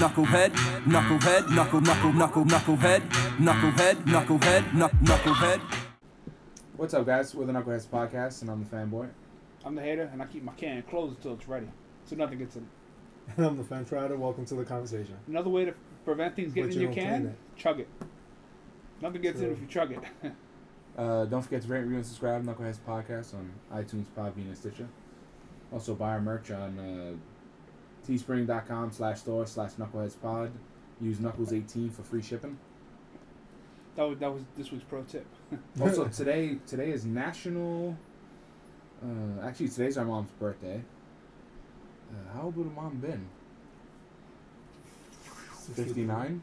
knucklehead, knucklehead, knuckle, knuckle, knuckle, knucklehead, knucklehead, knucklehead, knuck, knucklehead. What's up, guys? We're the Knuckleheads Podcast, and I'm the fanboy. I'm the hater, and I keep my can closed until it's ready, so nothing gets in. And I'm the fence rider. Welcome to the conversation. Another way to prevent things getting But in you your don't can, clean chug it. Nothing gets in True. if you chug it. Uh, don't forget to rate, review, and subscribe Knuckleheads Podcast on iTunes, Podbean, and Stitcher. Also, buy our merch on uh, teespring.com slash store slash knuckleheadspod. Use Knuckles18 for free shipping. that was that was this week's pro tip. Also, today today is National... Uh, actually, today's our mom's birthday. Uh, how old would mom been? 59?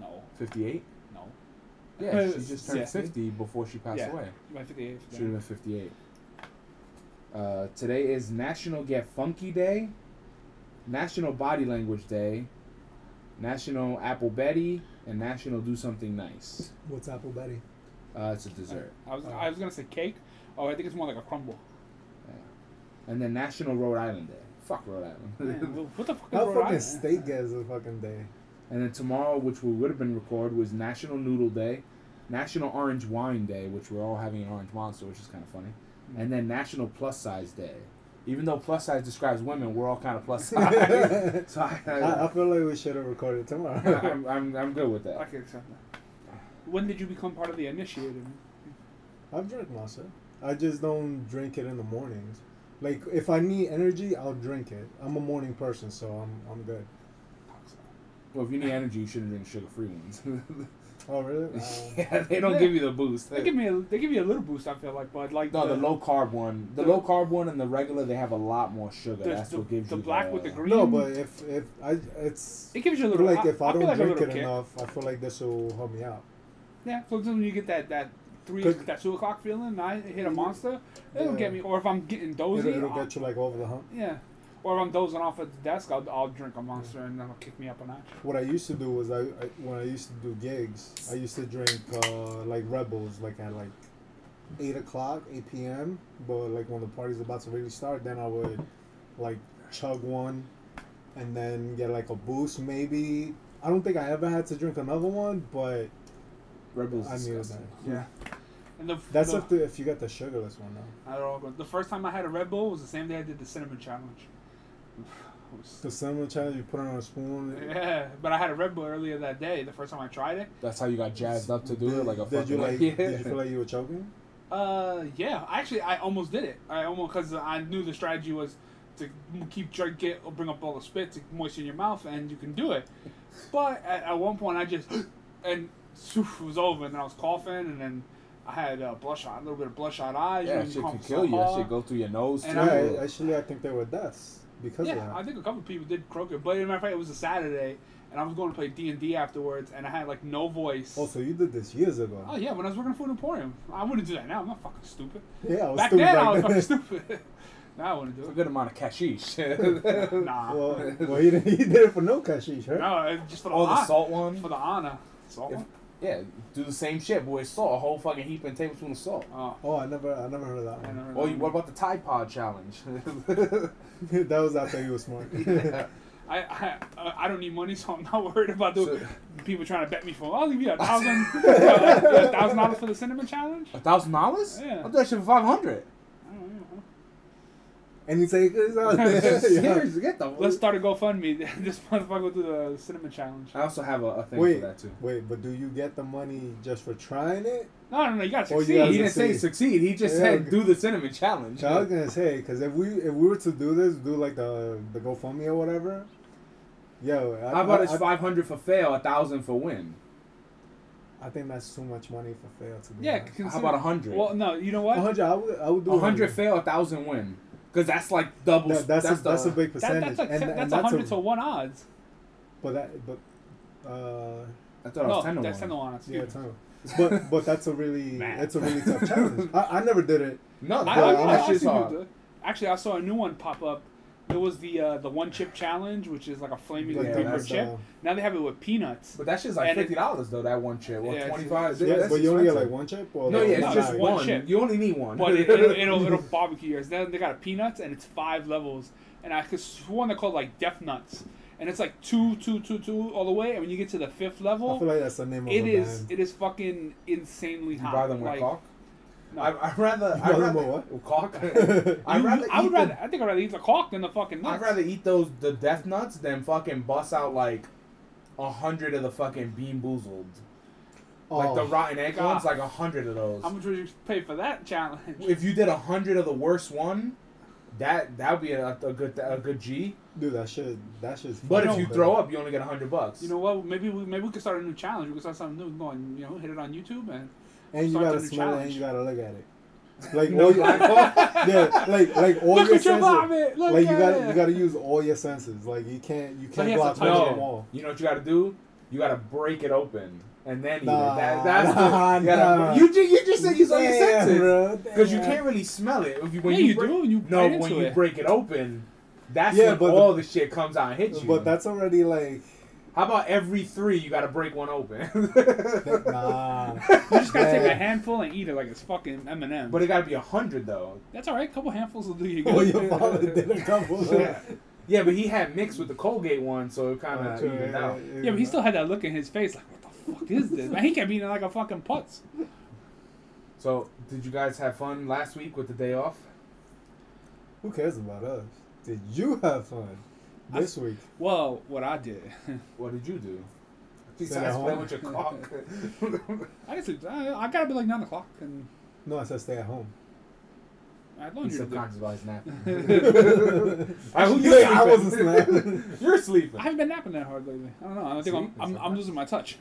No, 58? no. Yeah, she just turned Yeah. 50 before she passed Yeah. away. You might 58 for Should have been 58. Uh, today is National Get Funky Day, National Body Language Day, National Apple Betty, and National Do Something Nice. What's Apple Betty? Uh, it's a dessert. I was Oh. I was gonna say cake. Oh, I think it's more like a crumble. And then National Rhode Island Day. Fuck Rhode Island. Man, what the fuck? is How Rhode fucking Island? steak gets a fucking day? and then tomorrow, which we would have been recorded, was National Noodle Day, National Orange Wine Day, which we're all having an orange monster, which is kind of funny, and then National Plus Size Day. Even though plus size describes women, we're all kind of plus size. so I, I, I feel like we should have recorded tomorrow. I'm, I'm, I'm good with that. I that. can accept that. When did you become part of the initiated? I've drank Monster. I just don't drink it in the mornings. Like if I need energy, I'll drink it. I'm a morning person, so I'm I'm good. Well, if you need energy, you shouldn't drink sugar-free ones. Oh really? Uh, yeah, they don't Yeah. give you the boost. They give me a, they give you a little boost. I feel like, but like no, the low carb one, the the- low carb one, and the regular, they have a lot more sugar. the, That's the, what gives the you black the, with the green. no, but if if I it's it gives you a little. like if I, feel don't like drink it kick. enough, I feel like this will help me out. Yeah, so then when you get that that three that two o'clock feeling, I hit a monster. It'll Yeah. get me. Or if I'm getting dozy, It'll, it'll I'll- get you like over the hump. yeah. Or if I'm dozing off at the desk, I'll, I'll drink a monster and that'll kick me up a notch. What I used to do was I, I when I used to do gigs, I used to drink uh, like Red Bulls like at like eight o'clock, eight p.m. But like when the party's about to really start, then I would like chug one, and then get like a boost. Maybe I don't think I ever had to drink another one, but Red Bull's I knew that. Yeah. And the That's the, if the if you got the sugarless one though. I don't know, the first time I had a Red Bull was the same day I did the cinnamon challenge. It was- The cinnamon challenge, you put it on a spoon. yeah, but I had a Red Bull earlier that day. The first time I tried it. That's how you got jazzed up to do did, it, like a did you like? yeah. Did you feel like you were choking? Uh, yeah. Actually, I almost did it. I almost because I knew the strategy was to keep trying to get or bring up all the spit to moisten your mouth, and you can do it. But at, at one point, I just and it was over, and then I was coughing, and then I had uh, bloodshot, a little bit of bloodshot eyes. Yeah, that shit cough could so kill you. That shit go through your nose And too. I- Yeah, actually, I think there were deaths because of Yeah, that. I think a couple people did croak it, but in my of fact, it was a Saturday, and I was going to play D and D afterwards, and I had like no voice. Oh, so you did this years ago? Oh yeah, when I was working for an Emporium, I wouldn't do that now. I'm not fucking stupid. Yeah, I was Back stupid then, back I was then. fucking stupid. now I wouldn't do It's a good amount of cashish. it. Nah. Well, well he, did, he did it for no cashish, right? No, just for the, oh, the salt one. For the honor. Salt If- one? Yeah, do the same shit, but with salt. A whole fucking heap and tablespoon of salt. Oh. Oh, I never, I never heard of that one. never Oh, you, done what about the Tide Pod challenge? that was after he was smart. I, I I don't need money, so I'm not worried about the So- people trying to bet me for. I'll give you a thousand, a thousand dollars for the cinnamon challenge. A thousand dollars? Yeah. I'll do that shit for five hundred. I don't and he said, "It's out there." yeah. Seriously, get the. Let's start a GoFundMe. this motherfucker will do the cinnamon challenge. I also have a, a thing Wait, for that too. wait, but do you get the money just for trying it? No, no, no. You gotta you succeed. gotta He didn't say succeed. succeed. He just Yeah, said okay. do the cinnamon challenge. I was gonna say, because if we if we were to do this, do like the the GoFundMe or whatever. Yo, I, How about I, it's I, five hundred for fail, a thousand for win? I think that's too much money for fail to be. Yeah. Consider, How about a hundred? Well, no. You know A what? hundred, I would, I would do A hundred fail, a thousand win. Because that's like double. That, that's that's a, that's the- a big That, percentage, that's like and, that's that's a hundred to one odds. but that but uh I thought it No, was ten to that's one. ten to one. Excuse yeah, me. ton. but but that's a really Man. it's a really tough challenge. I, I never did it. No, I, that, I, I, I shit's see people hard. Actually, I saw a new one pop up. There was the uh, the one chip challenge, which is like a flaming Yeah, paper that's, chip. uh, now they have it with peanuts. But that shit's like And it- fifty dollars though. That one chip, or Yeah, it's- twenty five. yeah, but you only get like one chip. Or No, like yeah, it's No, just one. one chip. You only need one. But it, it'll, it'll it'll barbecue yours. Then they got a peanuts and it's five levels. And I could sworn they're called like Death Nuts. and it's like two, two, two, two all the way. And when you get to the fifth I level, feel like that's the name of it the is band. it is fucking insanely You hot. rather than like, cock? No. I, I'd rather. I'd rather what? Cock. I'd rather. I would rather. the, I think I'd rather eat the cock than the fucking nuts. I'd rather eat those the death nuts than fucking bust out like a hundred of the fucking BeanBoozled. Like the Oh, rotten egg God. ones, like a hundred of those. How much would you pay for that challenge? If you did a hundred of the worst one, that that would be a, a good a good G. dude, that shit, that shit's. But if you man. throw up, you only get a hundred bucks. You know what? Maybe we maybe we could start a new challenge. We could start something new. Go and you know hit it on YouTube and and you gotta the new smell it, and you gotta look at it. Like No all your, blindfold? yeah, like like all look your at your senses. vomit. Look like you gotta it. you gotta use all your senses. Like you can't you can't he has block to touch touch them no, all. you know what you got to do? You got to break it open and then eat Nah, it. That, that's nah, the, you, gotta, nah. you, ju- you just said use all your Damn, senses because you can't really smell it if you, when yeah, you, you break, do. You No, when into you it. break it open, that's Yeah, when but all the- the, shit comes out and hits you. But that's already like How about every three you got to break one open? nah. You just gotta take a handful and eat it like it's fucking M and M's. but it got to be a hundred though. That's all right. A couple handfuls will do you Oh, good. your father did a couple. Yeah. Yeah, but he had mixed with the Colgate one, so it kind of uh, true, evened yeah, out. Yeah, but he still had that look in his face, like, what the fuck is this? Man, he kept eating like a fucking putz. So, did you guys have fun last week with the day off? Who cares about us? Did you have fun this week? Well, what I did, What did you do? Sit Besides at play home. with your cock. I guess it, I, I gotta be like nine o'clock, and No, I said stay at home. I had He's laundry to do. subconscious about his napping. I, who you I wasn't snapping. You're sleeping. I haven't been napping that hard lately. I don't know. I think I'm, I'm, I'm losing my touch.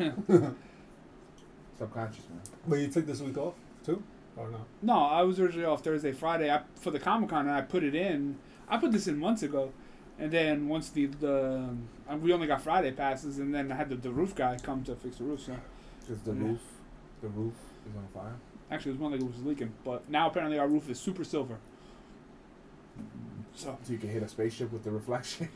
Subconscious, man. but you took this week off too, or no? no, I was originally off Thursday, Friday. I, for the Comic Con, and I put it in. I put this in months ago, and then once the the um, we only got Friday passes, and then I had the, the roof guy come to fix the roof. So Because the Yeah. roof, the roof is on fire. actually, it was one that was leaking, but now apparently our roof is super silver. So So you can hit a spaceship with the reflection.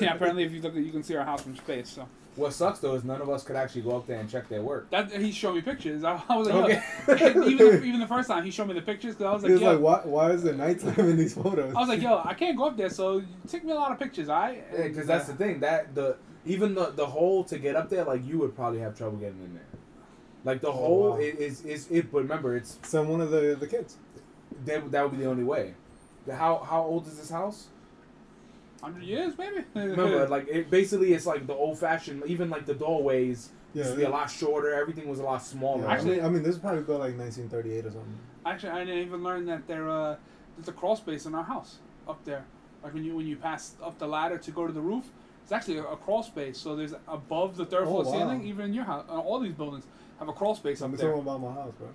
yeah, apparently if you look, at you can see our house from space. So What sucks though is none of us could actually go up there and check their work. that he showed me pictures. I, I was like, Okay. yo, even even the first time he showed me the pictures because I was He like, was yo, like, why, why is it nighttime in these photos? I was like, yo, I can't go up there, so take me a lot of pictures, alright? Yeah, because that's the thing. That the even the the hole to get up there, like you would probably have trouble getting in there. Like the Oh, hole wow. i- is, is it, but remember it's Send one of the the kids. that, that would be the only way. How how old is this house? Hundred years, maybe. Remember, like it basically it's like the old fashioned. Even like the doorways Yeah, used to be a lot shorter. Everything was a lot smaller. Yeah, Actually- I mean, I mean, this is probably built like 1938 or something. Actually, I didn't even learn that there uh, there's a crawl space in our house up there. Like when you when you pass up the ladder to go to the roof, it's actually a, a crawl space. So there's above the third Oh, floor wow. ceiling, even in your house, uh, all these buildings have a crawl space I'm up there. talking about my house, bro.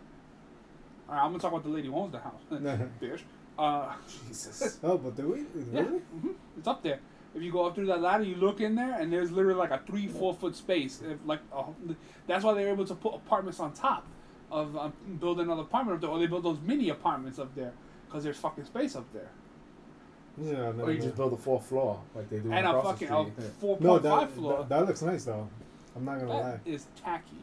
All right, I'm gonna talk about the lady who owns the house, Nah. bitch. Uh, Jesus. Oh, but do we? Yeah, Really? hmm it's up there. If you go up through that ladder, you look in there, and there's literally like a three, four foot space. If, like, uh, that's why they're able to put apartments on top of um, build another apartment up there, or they build those mini apartments up there because there's fucking space up there. Yeah, I never Or you just build a fourth floor like they do and a across the fucking street. a four No, point that, five floor. that that looks nice though. I'm not gonna lie. That is tacky.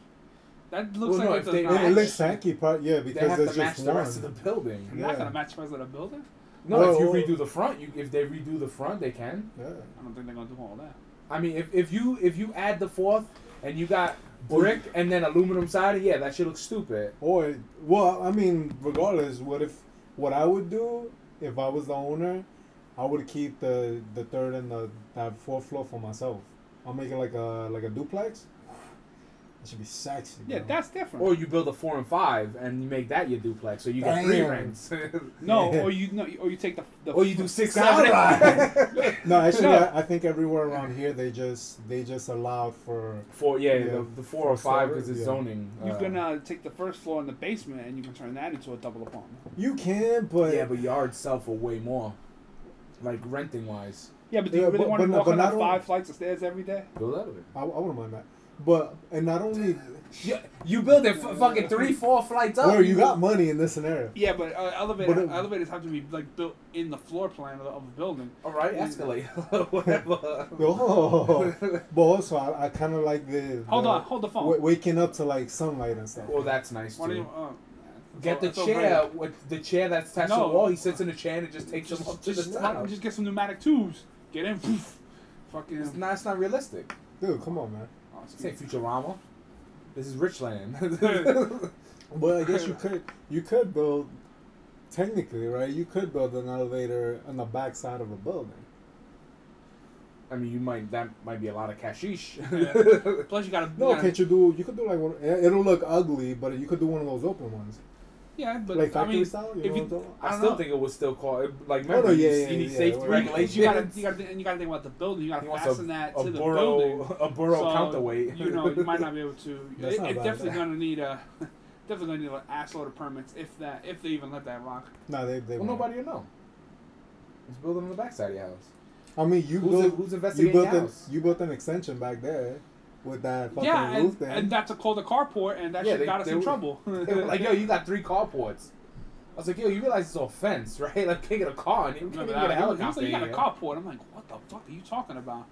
That looks Well, like if it's they- a It- It, it it looks tacky, part yeah, they because have there's to match just the one. rest of the building. I'm not gonna match the rest of the building. No, Well, if you redo the front, you if they redo the front, they can. Yeah. I don't think they're gonna do all that. I mean, if, if you if you add the fourth and you got brick and then aluminum siding, yeah, that should look stupid. Or well, I mean, regardless, what if what I would do if I was the owner, I would keep the the third and the that fourth floor for myself. I'll make it like a like a duplex. That should be sexy. Yeah, bro. that's different. Or you build a four and five and you make that your duplex, so you get three Damn. rents. no, Yeah. or you no, or you take the, the or you do six Skyline. seven. no, actually, No. I, I think everywhere around here they just they just allowed for Four, yeah, Yeah. The, the four or five because it's yeah. zoning. You uh, can uh, take the first floor in the basement and you can turn that into a double apartment. you can, but yeah, but yards sell for way more, like renting wise. Yeah, but do you Yeah, really but- want to but- walk but on not that only- five flights of stairs every day? Build out of it. I, I wouldn't mind that. But and not only Yeah, you build it f- fucking three, four flights up. where you got money in this scenario. Yeah, but uh, elevator, But it- elevators have to be like built in the floor plan of, the, of a building. All right, escalate. Whatever. Oh, but also I, I kind of like the, Hold the on, hold the phone. wa- waking up to like sunlight and stuff. well, that's nice too. you, uh, Get the chair great. with the chair that's attached to the wall. He sits in the chair and it just takes him up Just, to just, the top. just get some pneumatic tubes. Get in. poof. Fucking. It's not, it's not realistic. Dude, come on, man. This Futurama. This is Richland. Well, I guess you could you could build technically, right? You could build an elevator on the back side of a building. I mean, you might that might be a lot of cashish. Plus, you gotta. No, you gotta- can't you do? You could do like one. It'll look ugly, but you could do one of those open ones, Yeah, but like I mean, style. You if you- what I'm talking about? I, I still know. think it was still called like. Oh, no, Remember, yeah, you, yeah, you need yeah, safety well, you, regulations. you gotta, you gotta, and you gotta think about the building. You gotta He fasten a, that a to the borough, building. a borough So, counterweight. You know, you might not be able to. That's it, not it's bad. definitely gonna need a. Definitely gonna need an assload of permits if that if they even let that rock. No, they they. well, won't. nobody will know. It's building on the backside of your house. I mean, you Who's, built. who's You investigating built your an you built an extension back there with that fucking yeah, roof and, thing. and that's a called a carport, and that Yeah, shit they- got us in were- trouble. They were like, yo, you got three carports. I was like, yo, you realize it's all fence, right? Like, can't get a car, and you can't Remember even get a that? He was helicopter. like, you got a carport. I'm like, what the fuck are you talking about?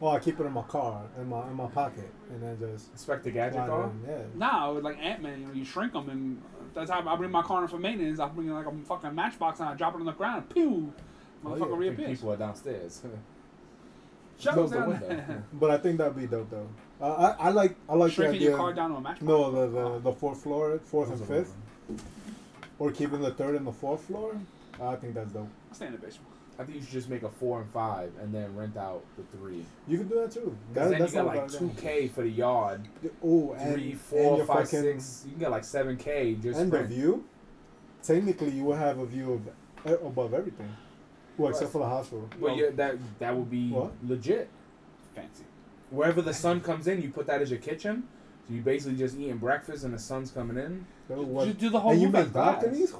well, I keep it in my car, in my in my pocket, and then just. Inspector Gadget slide it car. in, Yeah. Nah, like Ant Man, you know, you shrink them, and that's how I bring my car in for maintenance. I bring like a fucking matchbox and I drop it on the ground. Pew, Oh, motherfucker yeah. I reappears. people are downstairs. Shut Close down the window. But I think that'd be dope though. Uh, I I like I like the Shrinking idea. your car down to a matchbox. No, the, the the fourth floor, fourth and fifth, or keeping the third and the fourth floor. I think that's dope. I'll stay in the basement. I think you should just make a four and five, and then rent out the three. You can do that too. Because That, then you got like two k for the yard, Oh, and three, four, your five, fucking- six. You can get like seven k just and the view. Technically, you will have a view of above everything, well, except for the hospital. Well, yeah, that that would be What? legit. Fancy. Wherever the sun comes in, you put that as your kitchen. So you basically just eating breakfast and the sun's coming in. So what- Just do the whole and you roof as make glass. balconies.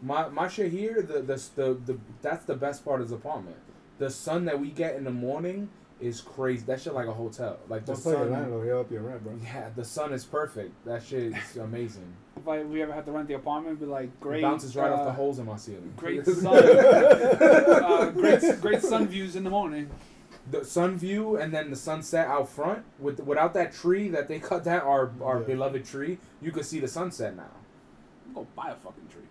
My my shit here, the, the the the that's the best part of the apartment. The sun that we get in the morning is crazy. That shit like a hotel. Like the Don't tell your sun. landlord he'll up your rent, bro. Yeah, the sun is perfect. That shit is amazing. If I, we ever had to rent the apartment, it'd be like It great. bounces right off the uh, holes in my ceiling. Great sun. uh, great, great sun views in the morning. The sun view and then the sunset out front with without that tree that they cut down our our Yeah. beloved tree you could see the sunset now Go buy a fucking tree,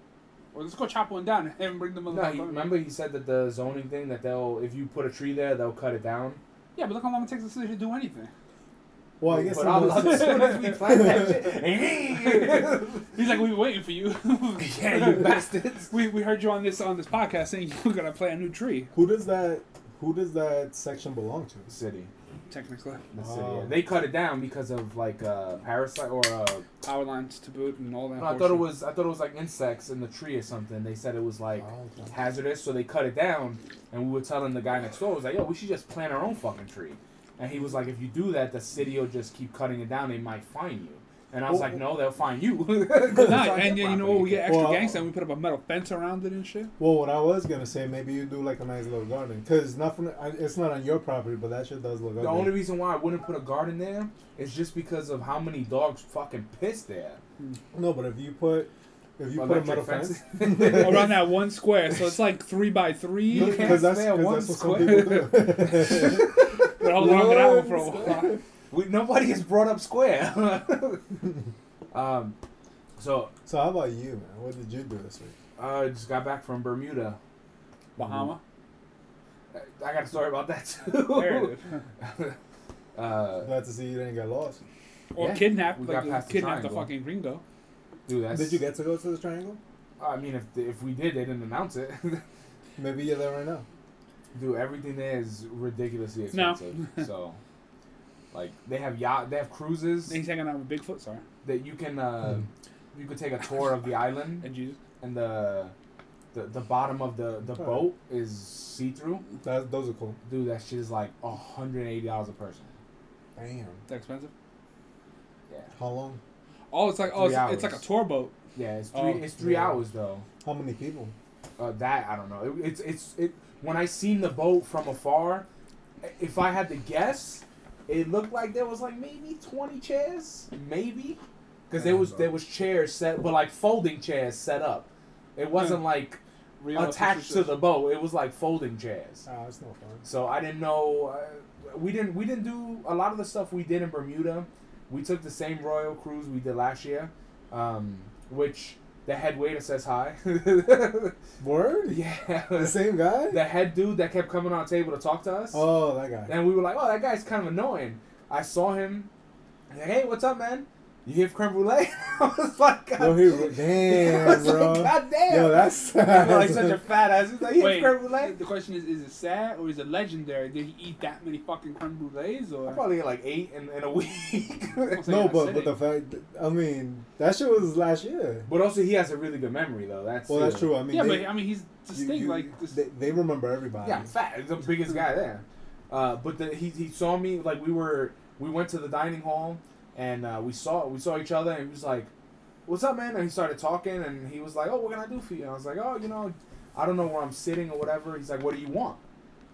or let's go chop one down and bring them. no he, remember he said that the zoning thing that they'll if you put a tree there they'll cut it down Yeah, but look how long it takes the city to do anything. Well, I guess but in all, as soon as we plant that shit He's like, we were waiting for you. yeah you bastards We, we heard you on this on this podcast saying you're gonna plant a new tree. who does that? Who does that section belong to? the city Technically, the city Oh. yeah. they cut it down because of like uh parasite or uh power lines to boot and all that. no, I thought it horseshit. was I thought it was like insects in the tree or something they said it was like Oh, okay. hazardous, so they cut it down. And we were telling the guy next door, was like, "Yo, we should just plant our own fucking tree." And he was like, "If you do that, the city will just keep cutting it down. They might fine you." And I was Well- like, "No, they'll find you. Nah, it's and then you know what? We get extra Well, gangsta and we put up a metal fence around it and shit. Well, what I was gonna say, maybe you do like a nice little garden, cause nothing, it's not on your property, but that shit does look The ugly. only reason why I wouldn't put a garden there is just because of how many dogs fucking piss there. No, but if you put if you oh, put a metal fence, fences. around that one square, so it's like three by three. You can't because that's, spare 'cause one that's what some square. people do. But hold on to that one for a One while. We, nobody has brought up square. um, so so how about you, man? What did you do this week? I just got back from Bermuda. Bahama. I got a story about that too. There it is. uh, Glad to see you didn't get lost. Or Yeah, kidnapped, we like got past the kidnapped the fucking gringo. dude, that's. Did you get to go to the triangle? I mean, if if we did, they didn't announce it. Maybe you're there right now. dude, everything there is ridiculously No. expensive. so, like, they have yacht, they have cruises He's hanging out with Bigfoot, sorry. that you can uh, you could take a tour of the island, And Jesus. and the the, the bottom of the the Oh. boat is see through. That, those are cool. Dude, that shit is like hundred and eighty dollars a person. Damn. That expensive? Yeah, How long? Oh, it's like oh, Three it's, it's like a tour boat. yeah, it's three Oh, it's three yeah. hours though. How many people? Uh, that I don't know. It, it's it's it. When I seen the boat from afar, if I had to guess, it looked like there was like maybe twenty chairs, maybe, because there was there was chairs set, but like folding chairs set up. It wasn't like Real attached to the boat. It was like folding chairs. Ah, it's no fun. So I didn't know. Uh, we didn't we didn't do a lot of the stuff we did in Bermuda. We took the same Royal cruise we did last year, um, which The head waiter says hi. Word? yeah. The same guy? The head dude that kept coming on the table to talk to us. Oh, that guy. And we were like, oh, that guy's kind of annoying. I saw him. Like, hey, what's up, man? You here for creme brulee? I was like, God, Yo, he, I damn, was bro. like, God damn. Yo, that's I feel like such a fat ass. He's like, you Wait, here for creme brulee? the question is: Is it sad or is it legendary? Did he eat that many fucking creme brulees? I Or probably get like eight in, in a week. No, but but the fact, I mean, that shit was last year. but also, he has a really good memory, though. That's Well, that's true. I mean, yeah, they, but I mean, he's you- distinct. you- like this, they, they remember everybody. Yeah, I'm fat. He's the biggest guy there. Uh, but the, he he saw me like we were we went to the dining hall and uh, we saw we saw each other and he was like, "What's up, man?" And he started talking and he was like, "Oh, what can I do for you?" And I was like, "Oh, you know, I don't know where I'm sitting or whatever." He's like, "What do you want?"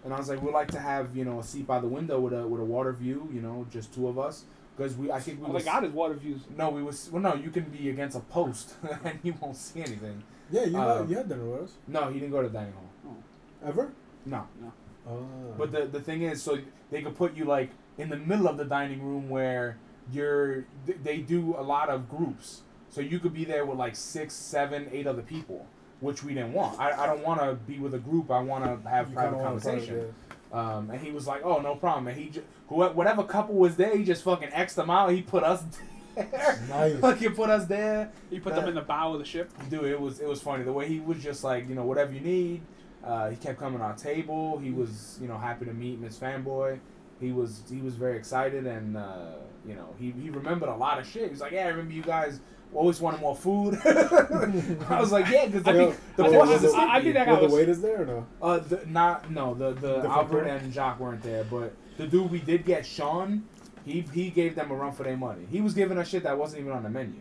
And I was like, "We'd like to have you know a seat by the window with a with a water view, you know, just two of us." Because we, I think we oh, was, they got his water views. no, we was well, no, you can be against a post and you won't see anything. Yeah, you, Uh, had, you had dinner with us. No, he didn't go to the dining hall. Oh. Ever? No. No. Oh. But the the thing is, so they could put you like in the middle of the dining room where you're. They do a lot of groups, so you could be there with like six, seven, eight other people, which we didn't want. I, I don't want to be with a group. I want to have You private kinda wanna part of conversation. Um, and he was like, "Oh, no problem." And he just whatever couple was there, he just fucking xed them out. He put us there. Nice. Fucking put us there. He put them in the bow of the ship. Dude, it was it was funny the way he was just like you know whatever you need. Uh, he kept coming to our table. He was you know happy to meet Miss Fanboy. He was he was very excited and uh, you know he, he remembered a lot of shit. He's like, yeah, I remember you guys always wanted more food. I was like, yeah, because I the, think- the I portions think- is I- I think that Were guy the was- waiters there or no? Uh, the, not no the the Different Albert crew? and Jacques weren't there, but the dude we did get, Sean, he he gave them a run for their money. He was giving us shit that wasn't even on the menu.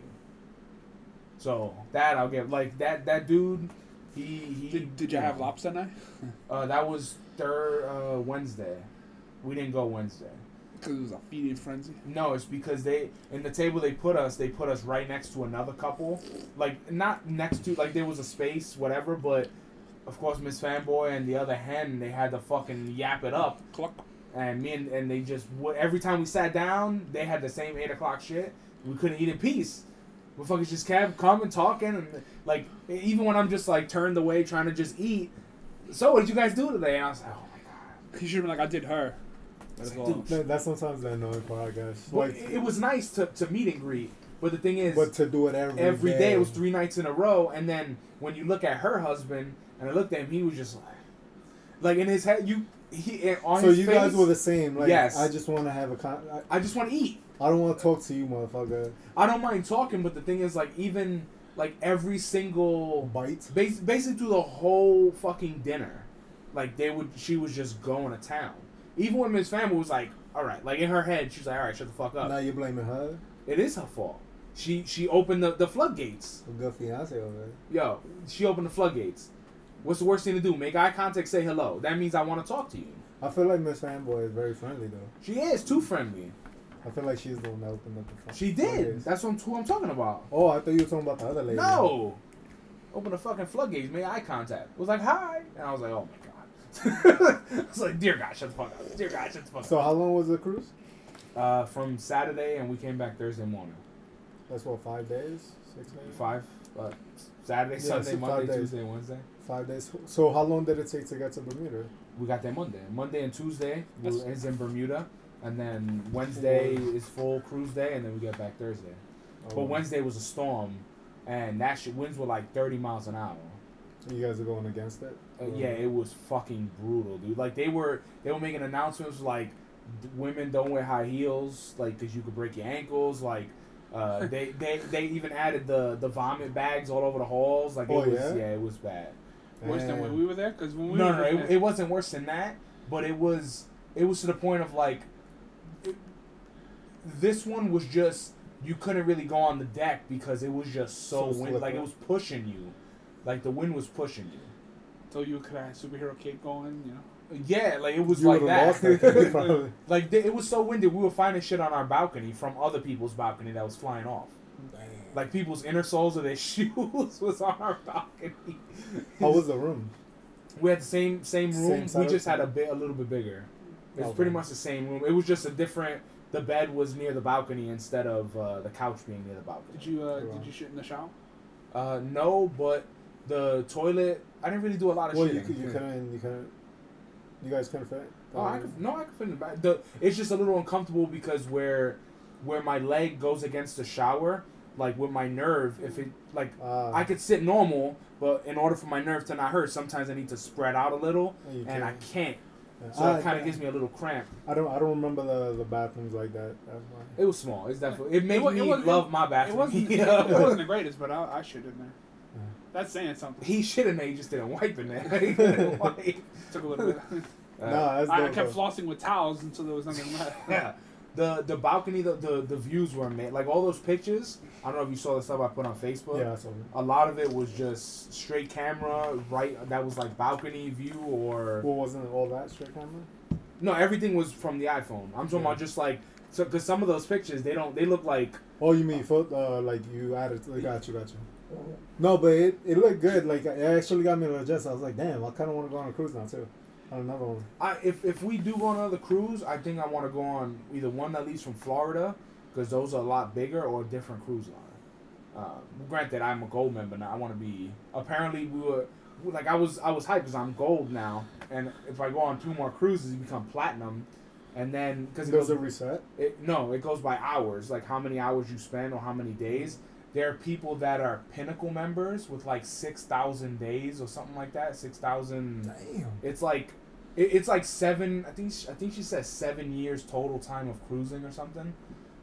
So that I'll give like that that dude. He, he Did, did you have lobster night? Uh, that was third uh, Wednesday. We didn't go Wednesday. Because it was a feeding frenzy. No, it's because they in the table they put us. They put us right next to another couple, like not next to like there was a space, whatever. But of course, Miss Fanboy and the other hen, they had to fucking yap it up. Cluck. And me and, and they just every time we sat down, they had the same eight o'clock shit. We couldn't eat in peace. We fucking just kept coming, talking, and like even when I'm just like turned away trying to just eat. So what did you guys do today? And I was like, oh my god. He should have been like, I did her. It's That's like, all. dude, That- That's sometimes the annoying part, I guess. Well, Like, it it was nice to, to meet and greet, but the thing is, but to do it every every day it was three nights in a row, and then when you look at her husband, and I looked at him, he was just like, like in his head, you he eh, on So his you face, guys were the same. Like, Yes. I just want to have a con. I, I just want to eat. I don't want to talk to you, motherfucker. I don't mind talking, but the thing is, like even like every single Bite. bas- basically through the whole fucking dinner, like they would, she was just going to town. Even when Miss Family was like, all right, like in her head, she's like, all right, shut the fuck up. Now you're blaming her. It is her fault. She she opened the, the floodgates. A good fiance over there. Yo, she opened the floodgates. What's the worst thing to do? Make eye contact, say hello. That means I want to talk to you. I feel like Miss Fanboy is very friendly though. She is too friendly. I feel like she's the one that opened up the phone. She did. That's what I'm, who I'm talking about. Oh, I thought you were talking about the other lady. No. Open the fucking floodgates, made eye contact. It was like, hi. And I was like, oh my god. I was like, dear God, shut the fuck up. Dear God, shut the fuck So up. how long was the cruise? Uh, from Saturday, and we came back Thursday morning. That's what five days, six days, Five. Uh, Saturday, Yeah, Sunday, so Monday, days. Tuesday, Wednesday. five days. So how long did it take to get to Bermuda? We got there Monday. Monday and Tuesday we That's- is in Bermuda, and then Wednesday is full cruise day, and then we get back Thursday. Oh, But Wednesday was a storm, and that shit winds were like thirty miles an hour. You guys are going against it. Uh, yeah, it was fucking brutal, dude. Like they were they were making announcements like women don't wear high heels, like because you could break your ankles. Like uh, they, they they even added the the vomit bags all over the halls. Like Oh, it was yeah? it was bad. Worse than when we were there? Because when we no, were no, no, there, it, it wasn't worse than that, but it was it was to the point of like it, this one was just you couldn't really go on the deck because it was just so, So wind like it was pushing you, like the wind was pushing you. so you could have superhero cape going, you know. Yeah, like it was You like would've lost that that. like th- it was so windy, we were finding shit on our balcony from other people's balcony that was flying off. Like people's inner soles of their shoes was on our balcony. How was the room? We had the same same Same room. we just had a bit a little bit bigger. It was Okay. pretty much the same room. It was just a different. The bed was near the balcony instead of uh, the couch being near the balcony. Did you uh, did you shit in the shower? Uh, no, but the toilet. I didn't really do a lot of Well, shitting. you, could- you couldn't, you couldn't, you guys couldn't fit. Oh, I could, no, I could fit in the back. The it's just a little uncomfortable because where where my leg goes against the shower, like with my nerve, if it like Uh, I could sit normal, but in order for my nerve to not hurt, sometimes I need to spread out a little, You and I can't. can't. yeah. So I- it kind of gives me a little cramp. I don't, I don't remember the the bathrooms like that. It was small. It's definitely it made wa- me was- love my It bathroom. wasn't. It wasn't the greatest, but I, I shit in there. Yeah. That's saying something. He should have there. He just didn't wipe in there. He didn't wipe. Took a little bit. Uh, no, that's I, I kept flossing with towels until there was nothing left. yeah. The the balcony, the, the the views were made like all those pictures. I don't know if you saw the stuff I put on Facebook. Yeah, so A lot of it was just straight camera, right? That was like balcony view or well, wasn't it all that straight camera? no, everything was from the iPhone. I'm talking Yeah. about just like so because some of those pictures they don't they look like Oh, you mean foot? Uh, like you added? To, got you, got you. No, but it, it looked good. Like it actually got me to adjust. I was like, damn, I kind of want to go on a cruise now too. On another one. I if if we do go on another cruise, I think I want to go on either one that leaves from Florida because those are a lot bigger or a different cruise line. Uh, granted, I'm a gold member now. I want to be. Apparently, we were like I was I was hyped because I'm gold now, and if I go on two more cruises, you become platinum, and then because it goes it reset? it, no, it goes by hours, like how many hours you spend or how many days. There are people that are pinnacle members with like six thousand days or something like that. Six thousand. Damn. It's like, it, it's like seven. I think she, I think she says seven years total time of cruising or something.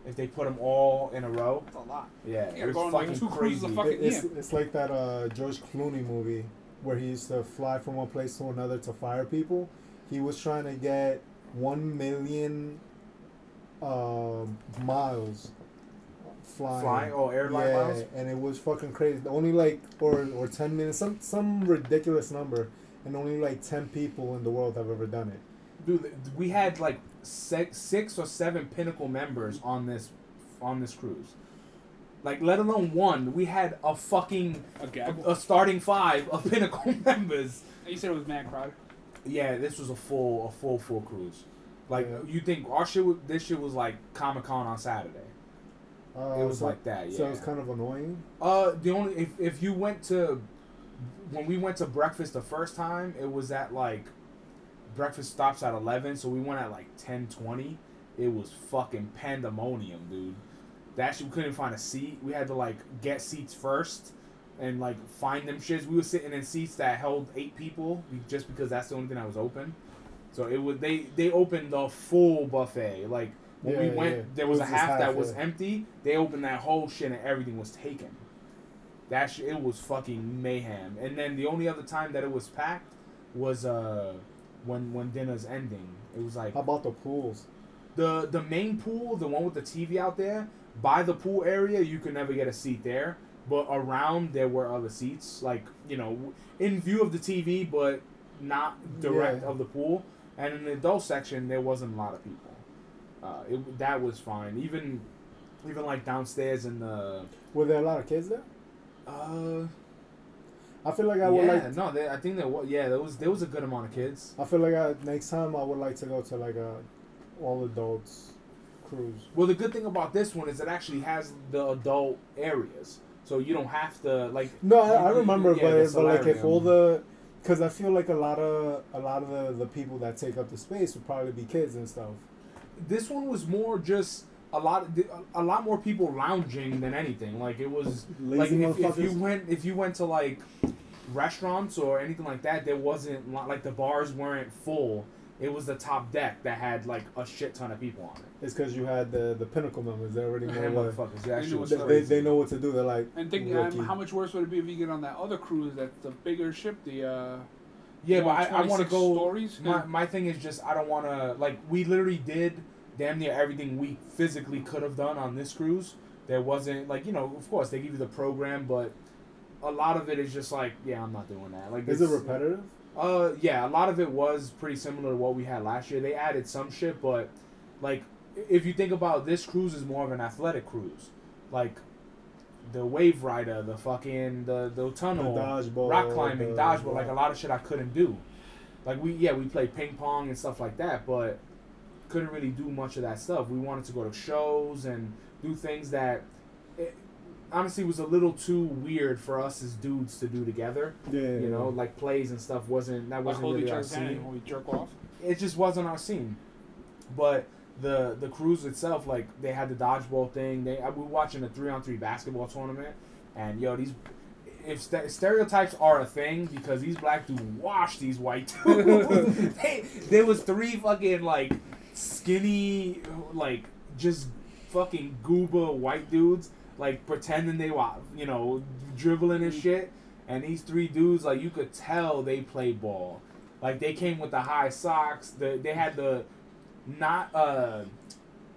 If they put them all in a row, That's a lot. yeah, gotta it was go like, fucking two crazy. fucking- It- it's, yeah. it's like that uh, George Clooney movie where he used to fly from one place to another to fire people. He was trying to get one million um miles flying. Flying? Oh, airline yeah, miles? and it was fucking crazy. Only like or or ten minutes, some some ridiculous number, and only like ten people in the world have ever done it. Dude, we had like six, six or seven pinnacle members on this, on this cruise. Like, let alone one, we had a fucking A a, a starting five of pinnacle members. You said it was mad crowded. Yeah, this was a full, a full, full cruise. Like Yeah. you think our shit, was, this shit was like Comic Con on Saturday. Uh, It was so, like that, Yeah. So it was kind of annoying. Uh, the only if if you went to when we went to breakfast the first time, it was at like breakfast stops at eleven, so we went at like ten twenty. It was fucking pandemonium, dude. That shit we couldn't find a seat. We had to like get seats first and like find them shits. We were sitting in seats that held eight people just because that's the only thing that was open. So it was they they opened the full buffet. Like when we went, yeah. there was, was a half, half, that was empty. They opened that whole shit and everything was taken. That shit, it was fucking mayhem. And then the only other time that it was packed was uh when when dinner's ending. It was like How about the pools? the the main pool, the one with the TV out there. By the pool area, you could never get a seat there. But around there were other seats, like you know, in view of the TV, but not direct Yeah. of the pool. And in the adult section, there wasn't a lot of people. Uh, it, that was fine. Even even like downstairs in the Were there a lot of kids there? uh I feel like I yeah would like. no they, I think there was yeah there was there was a good amount of kids. I feel like I, next time I would like to go to like a all adults cruise. Well, the good thing about this one is it actually has the adult areas, so you don't have to like. No, I, I you- you- remember, yeah, but but like if all the, because I feel like a lot of a lot of the, the people that take up the space would probably be kids and stuff. This one was more just a lot a lot more people lounging than anything. Like it was like if, if you went if you went to like restaurants or anything like that, there wasn't like the bars weren't full. It was the top deck that had like a shit ton of people on it. It's because you had the the pinnacle members. They already know what, motherfuckers, that They shit was they, they, they know what to do. They're like And think um, how much worse would it be if you get on that other cruise that's the bigger ship, the uh, Yeah, but I, I want to go. stories? My, my thing is just I don't want to like we literally did damn near everything we physically could have done on this cruise. There wasn't like you know of course they give you the program, but a lot of it is just like yeah I'm not doing that. Like Is it repetitive? Uh yeah, a lot of it was pretty similar to what we had last year. They added some shit, but like if you think about this cruise is more of an athletic cruise, like. The wave rider, the fucking the the tunnel, The dodgeball, rock climbing, the- dodgeball, like a lot of shit I couldn't do. Like we yeah we played ping pong and stuff like that, but couldn't really do much of that stuff. We wanted to go to shows and do things that. It, honestly was a little too weird for us as dudes to do together. Yeah. You know, like plays and stuff wasn't that wasn't hold really our scene. we jerk off. It just wasn't our scene. But the the cruise itself, like they had the dodgeball thing. They I, we were watching a three on three basketball tournament, and yo, these if st- stereotypes are a thing because these black dudes wash these white dudes. they, there was three fucking like skinny like just fucking gooba white dudes like pretending they were you know dribbling and mm-hmm. shit. And these three dudes like you could tell they play ball. Like they came with the high socks. The, they had the not uh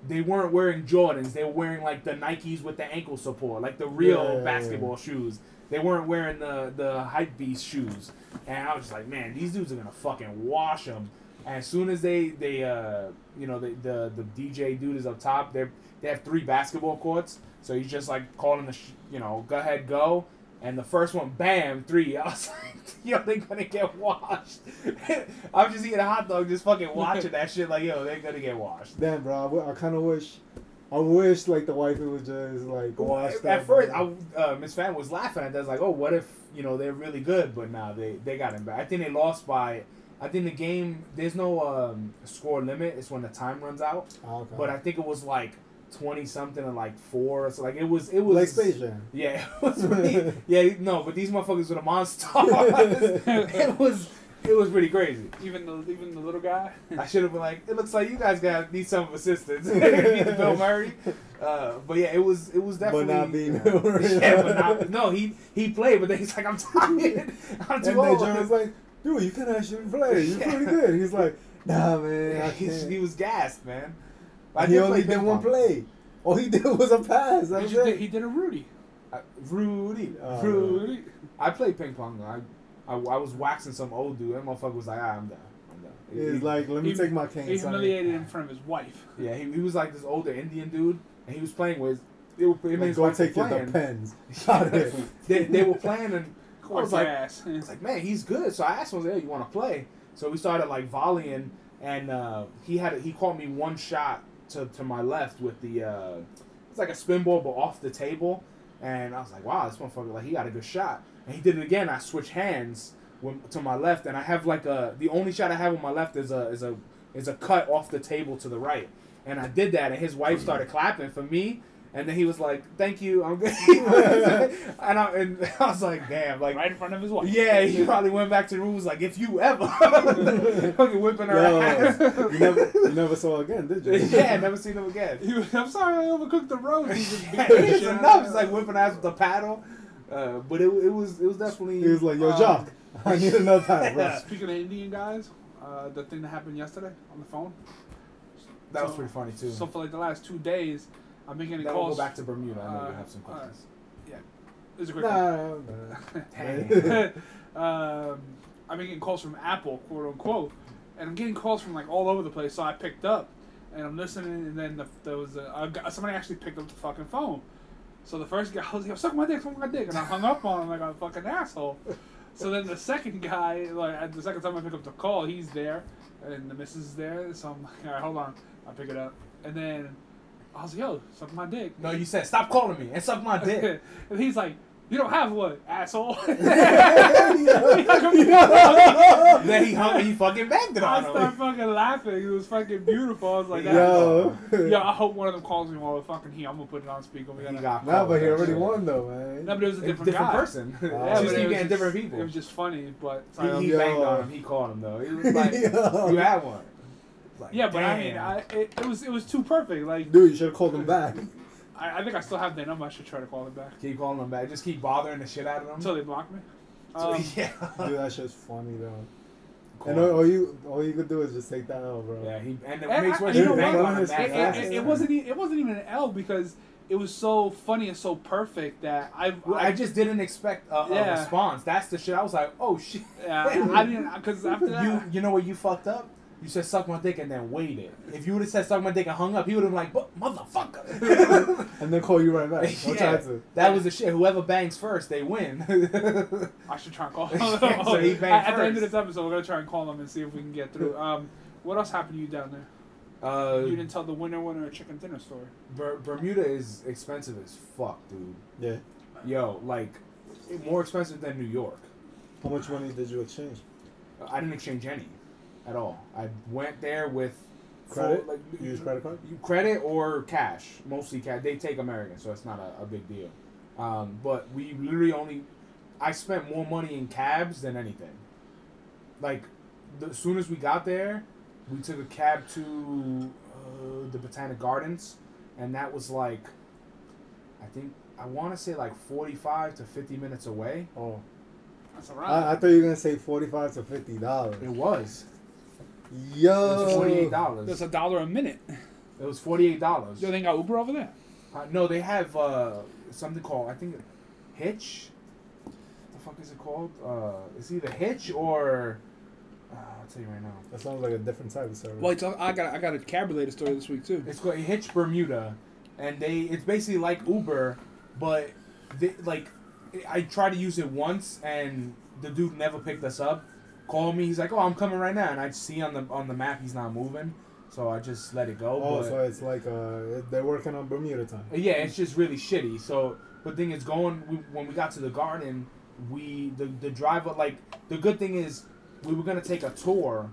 they weren't wearing jordans. They were wearing like the nikes with the ankle support like the real Yeah. basketball shoes. They weren't wearing the the hype beast shoes. And i was just like man these dudes are gonna fucking wash them and as soon as they they uh you know the the, the dj dude is up top they they have three basketball courts. So he's just like calling the sh- you know go ahead go and the first one, bam, three. I was like, yo, they gonna get washed. I'm just eating a hot dog, just fucking watching that shit. Like, yo, they're gonna get washed. Damn, bro. I, w- I kind of wish. I wish like the wifey was just like watch At first. I, uh, Miss Fan was laughing at that. Like, oh, what if you know they're really good, but nah, they they got him back. I think they lost by. I think the game. There's no um, score limit. It's when the time runs out. Ah, okay. But I think it was like twenty something and like four. So like it was it was like Space Jam. Yeah, it was pretty, yeah, no, but these motherfuckers were the monsters. it was it was pretty crazy. Even the even the little guy. I should have been like, it looks like you guys got need some assistance. Beat the Bill Murray. Uh, but yeah, it was it was definitely. But definitely. not being. yeah, but not, no, he he played, but then he's like, I'm tired. I'm too then old. John was like, "Dude, you can actually play. You're Yeah. pretty good." He's like, "Nah, man, I he was gassed, man. I And he did only did one play. All he did was a pass. He, was just did, he did a Rudy. Uh, Rudy, Oh. Rudy. I played ping pong. I, I I was waxing some old dude. That motherfucker was like, ah, I'm done. I'm done. He's like, "Let me He- take my He cane." son." humiliated in front of his wife. Yeah, he, he was like this older Indian dude, and he was playing with. They were, him and Like, his go take your playing. pens. Out it. they, they were playing, and I was like, ass. I was like, man, he's good. So I asked him, I was like, hey, you want to play? So we started like volleying, and uh, he had he caught me one shot to, to my left with the uh, it's like a spin ball but off the table, and I was like, wow, this motherfucker like he got a good shot, and he did it again. I switched hands with, to my left, and I have like a the only shot I have on my left is a is a is a cut off the table to the right, and I did that, and his wife started clapping for me. And then he was like, "Thank you, I'm good." and, I, and I was like, "Damn!" Like, right in front of his wife. yeah, he probably went back to the room. Was like, if you ever fucking whipping her Yo, ass. you never, you never saw again, did you? yeah, never seen him again. He was, I'm sorry, I overcooked the roast. He's just beating it's enough. of It's like whipping ass with a paddle. Uh, but it, it was it was definitely. He was like, "Yo, um, Jock, I need another paddle, bro." Yeah. Speaking of Indian guys, uh, the thing that happened yesterday on the phone. That was pretty funny too. So for like the last two days, I'm making any then we'll calls. go back to Bermuda. I know uh, you have some questions. This is a quick one. Nah, nah. Dang. um, I've been getting calls from Apple, quote unquote, and I'm getting calls from like all over the place. So I picked up, and I'm listening, and then the, there was a, a guy, somebody actually picked up the fucking phone. So the first guy I was like, "Suck my dick, suck my dick," and I hung up on him like a fucking asshole. So then the second guy, like at the second time I pick up the call, he's there, and the missus is there. So I'm like, "All right, hold on," I pick it up, and then I was like, "Yo, suck my dick." no, you said stop calling me and suck my dick. and he's like, "You don't have one, asshole." then he hung. He fucking banged it on I on started fucking laughing. It was fucking beautiful. I was like, Yo. yeah, I hope one of them calls me while we're fucking here. I'm gonna put it on speaker. We He gotta. got Nah, caught but he already shit. won though, man. no, but it was a A different, different guy. person. Yeah, Yeah, just keep it was getting just- different people. It was just funny, but he, he banged on him. He called him though. He was like, Yo. "You had one." Like, yeah, but I mean. I, it, it was it was too perfect. Like, Dude, you should have called him back. I, I think I still have their number. I should try to call them back keep calling him back. Just keep bothering the shit out of him. until they block me. Um, yeah. Dude, that shit's funny though. Call And all, all you, all you could do is just take that out, bro. Yeah, he and it And makes I- worse. you know what? It- it, it, it wasn't e- it wasn't even an L because it was so funny and so perfect that I Well, I just didn't expect a, a response. That's the shit. I was like, oh shit. yeah, I didn't because after that You you know what you fucked up? You said suck my dick and then waited. If you would have said suck my dick and hung up, he would have been like, "But motherfucker. And then call you right back. Don't try yeah, to. that was the shit. Whoever bangs first, they win. I should try and call. Yeah, so he at, banged at the end of this episode, we're gonna try and call him and see if we can get through. Um, what else happened to you down there? Uh, You didn't tell the winner winner a chicken dinner story. Ber- Bermuda is expensive as fuck, dude. Yeah. Yo, like more expensive than New York. How much money did you exchange? I didn't exchange any at all. I went there with full- Credit? like You use credit card? you- credit or cash, mostly cash. They take American, so it's not a, a big deal. Um, but we literally only, I spent more money in cabs than anything. Like, the, as soon as we got there, we took a cab to uh, the Botanic Gardens, and that was like, I think I want to say like forty-five to fifty minutes away. Oh. That's alright. I, I thought you were gonna say forty-five to fifty dollars. It was. Yo. It was forty-eight That's dollars. a dollar a minute. It was forty-eight dollars. Yo, they got Uber over there. Uh, no, they have uh, something called I think Hitch. What the fuck is it called? Uh, it's either Hitch or uh, I'll tell you right now. That sounds like a different type of service. Well, it's, I got I got a cab related story this week too. It's called Hitch Bermuda, and they it's basically like Uber, but they, like I tried to use it once and the dude never picked us up. Called me, he's like, "Oh, I'm coming right now," and I see on the on the map he's not moving, so I just let it go. oh, but- so it's like uh, they're working on Bermuda time. Yeah, it's just really shitty. So, but thing is, going we, when we got to the garden, we the the driver like the good thing is we were gonna take a tour,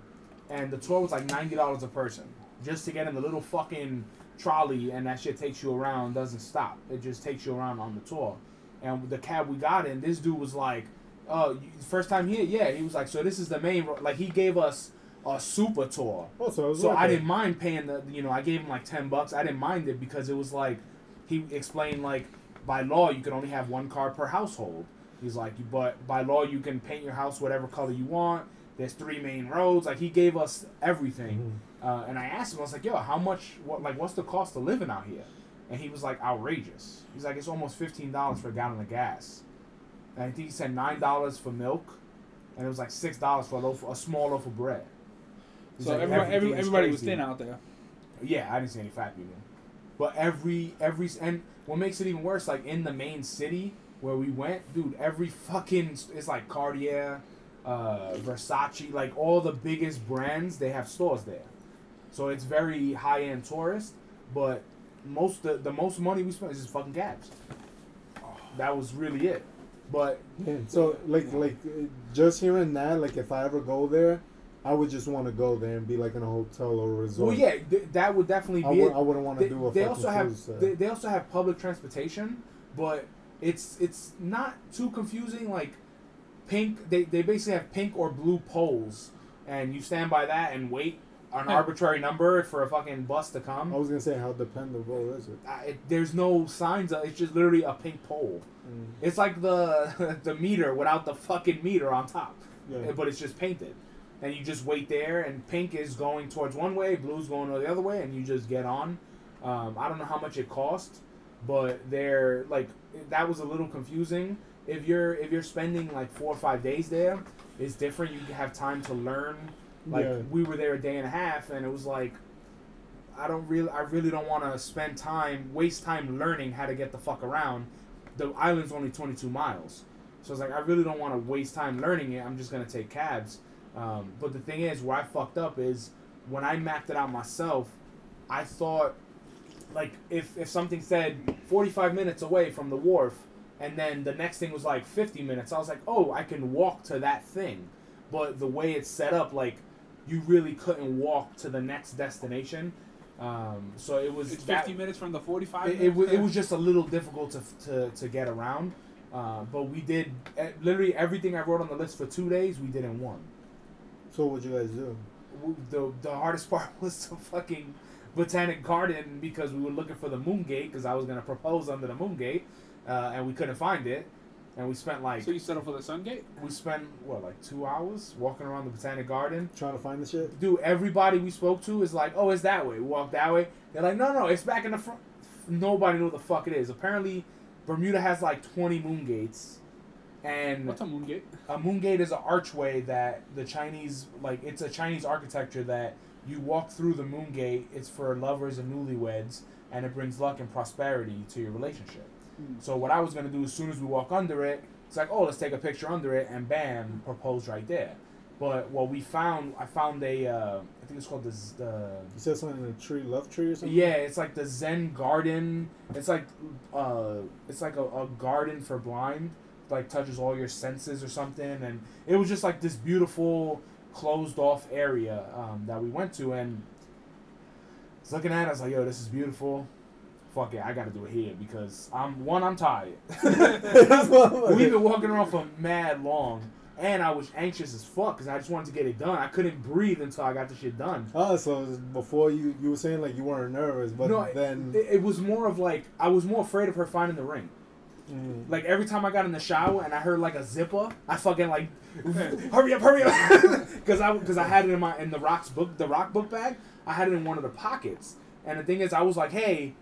and the tour was like ninety dollars a person just to get in the little fucking trolley, and that shit takes you around, doesn't stop. It just takes you around on the tour. And the cab we got in, this dude was like, "Oh, you- first time here? Yeah." He was like, "So this is the main ro-" like he gave us a super tour." Oh, so So I didn't mind paying the, you know, I gave him like ten bucks. I didn't mind it because it was like, he explained like, by law you can only have one car per household. He's like, but by law you can paint your house whatever color you want. There's three main roads. Like he gave us everything, uh, and I asked him, I was like, yo, how much? What like what's the cost of living out here? And he was like, outrageous. He's like, it's almost fifteen dollars for a gallon of gas. And I think he said nine dollars for milk, and it was like six dollars for a loaf, a small loaf of bread. So like, everybody, every, everybody was thin out there. Yeah, I didn't see any fat people. But every every and what makes it even worse, like in the main city where we went, dude, every fucking it's like Cartier, uh, Versace, like all the biggest brands, they have stores there. So it's very high end tourist, but most the, the most money we spent is just fucking cabs. That was really it. But Yeah, so like like uh, just hearing that, like if I ever go there, I would just want to go there and be like in a hotel or a resort. well, yeah, th- that would definitely I, be would, it. I wouldn't want to do a they also have cruise. uh, they, they also have public transportation, but it's it's not too confusing. Like pink, they they basically have pink or blue poles, and you stand by that and wait an arbitrary number for a fucking bus to come. I was gonna say how dependable is it? Uh, it, there's no signs. Of, it's just literally a pink pole. Mm. It's like the the meter without the fucking meter on top, Yeah. but it's just painted. And you just wait there, and pink is going towards one way, blue's going the other way, and you just get on. Um, I don't know how much it cost, but they're like that was a little confusing. If you're if you're spending like four or five days there, it's different. You have time to learn. Like Yeah. we were there a day and a half, and it was like I don't really I really don't want to spend time waste time learning how to get the fuck around. The island's only 22 miles, so it's like I really don't want to waste time learning it. I'm just gonna take cabs. Um, but the thing is, where I fucked up is when I mapped it out myself. I thought like if if something said 45 minutes away from the wharf, and then the next thing was like 50 minutes, I was like, oh, I can walk to that thing. But the way it's set up, like you really couldn't walk to the next destination. Um, so it was It's that- 50 minutes from the 45. it, it, wa- it was just a little difficult to, to, to get around. Uh, but we did eh, literally everything I wrote on the list for two days. We did in one. So what you guys do? W- The the hardest part was the fucking botanic garden because we were looking for the moon gate because I was gonna propose under the moon gate, uh, and we couldn't find it. And we spent like So you settled for the Sun Gate? we spent what like two hours walking around the botanic garden. Trying to find the shit? Dude, everybody we spoke to is like, oh, it's that way. We walk that way. They're like, no, no, it's back in the front. Nobody knew what the fuck it is. Apparently, Bermuda has like 20 moon gates. And What's a moon gate? a moon gate is an archway that the Chinese, like, it's a Chinese architecture that you walk through the moon gate. It's for lovers and newlyweds, and it brings luck and prosperity to your relationship. So what I was gonna do as soon as we walk under it, it's like, oh, let's take a picture under it, and bam, propose right there. But what we found, I found a, uh, I think it's called the, the You said something in a tree, love tree or something. yeah, it's like the Zen garden. It's like, uh, it's like a, a garden for blind. Like touches all your senses or something, and it was just like this beautiful closed off area um, that we went to, and I was looking at it. I was like, "Yo, this is beautiful. Fuck it, I got to do it here because I'm one, I'm tired. We've been walking around for mad long, and I was anxious as fuck because I just wanted to get it done. I couldn't breathe until I got the shit done. Oh, so before you you were saying like you weren't nervous, but no, then it, it was more of like I was more afraid of her finding the ring. Mm. Like every time I got in the shower and I heard like a zipper, I fucking like, hurry up, hurry up, because I because I had it in my in the rocks book the rock book bag. I had it in one of the pockets, and the thing is, I was like, hey,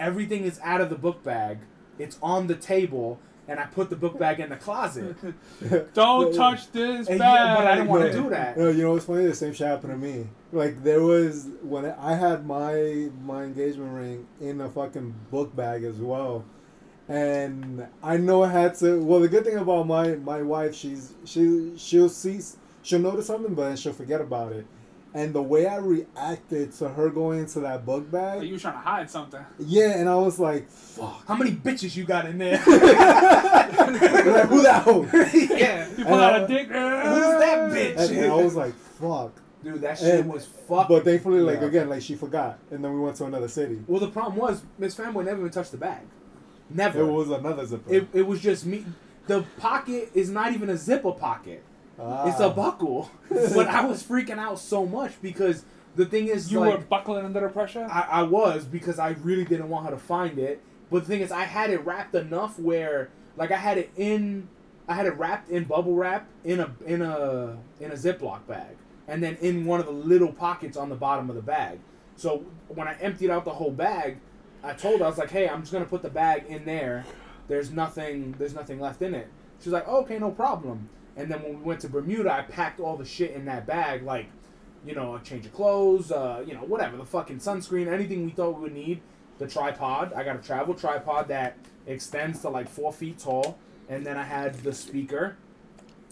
everything is out of the book bag. It's on the table, and I put the book bag in the closet. Don't touch this bag. yeah, but I didn't want to do that. No, you know what's funny? The same shit happened to me. Like there was when I had my my engagement ring in a fucking book bag as well, and I know I had to. Well, the good thing about my my wife, she's she she'll see she'll notice something, but then she'll forget about it. And the way I reacted to her going into that book Like, bag, oh, you were trying to hide something. yeah, and I was like, "Fuck!" How many bitches you got in there? like, who that hoe? yeah. You pull And out I- a dick. Uh, Who's that bitch? And, and I was like, "Fuck!" Dude, that shit And- was fucking. But thankfully, like Yeah. again, like she forgot, and then we went to another city. Well, the problem was Miss Fanboy never even touched the bag. Never. It was another zipper. It, it was just me. The pocket is not even a zipper pocket. Ah. It's a buckle. but I was freaking out so much because the thing is, You like, were buckling under the pressure. I, I was because I really didn't want her to find it. But the thing is, I had it wrapped enough where, like, I had it in, I had it wrapped in bubble wrap in a in a in a Ziploc bag, and then in one of the little pockets on the bottom of the bag. So when I emptied out the whole bag, I told her I was like, "Hey, I'm just gonna put the bag in there. There's nothing. There's nothing left in it." She's like, "Okay, no problem." And then when we went to Bermuda, I packed all the shit in that bag, like you know, a change of clothes, uh, you know, whatever, the fucking sunscreen, anything we thought we would need. The tripod, I got a travel tripod that extends to like four feet tall, and then I had the speaker,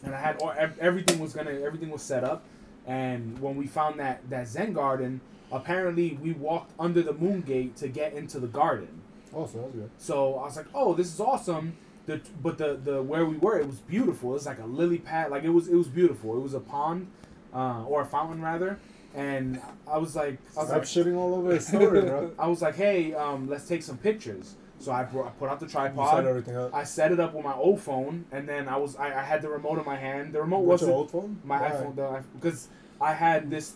and I had all, everything was gonna, everything was set up, and when we found that that Zen garden, apparently we walked under the moon gate to get into the garden. Oh, so that's good. So I was like, "Oh, this is awesome." The but the the where we were, it was beautiful. It was like a lily pad, like it was it was beautiful. It was a pond, uh, or a fountain rather. And I was like, I was Stop like, shitting all over his story, bro. I was like, "Hey, um, let's take some pictures." So I, brought, I put out the You set everything up. I set it up with my old phone, and then I was I, I had the remote in my hand. The remote wasn't your old phone? my Why? iPhone though, because I had this,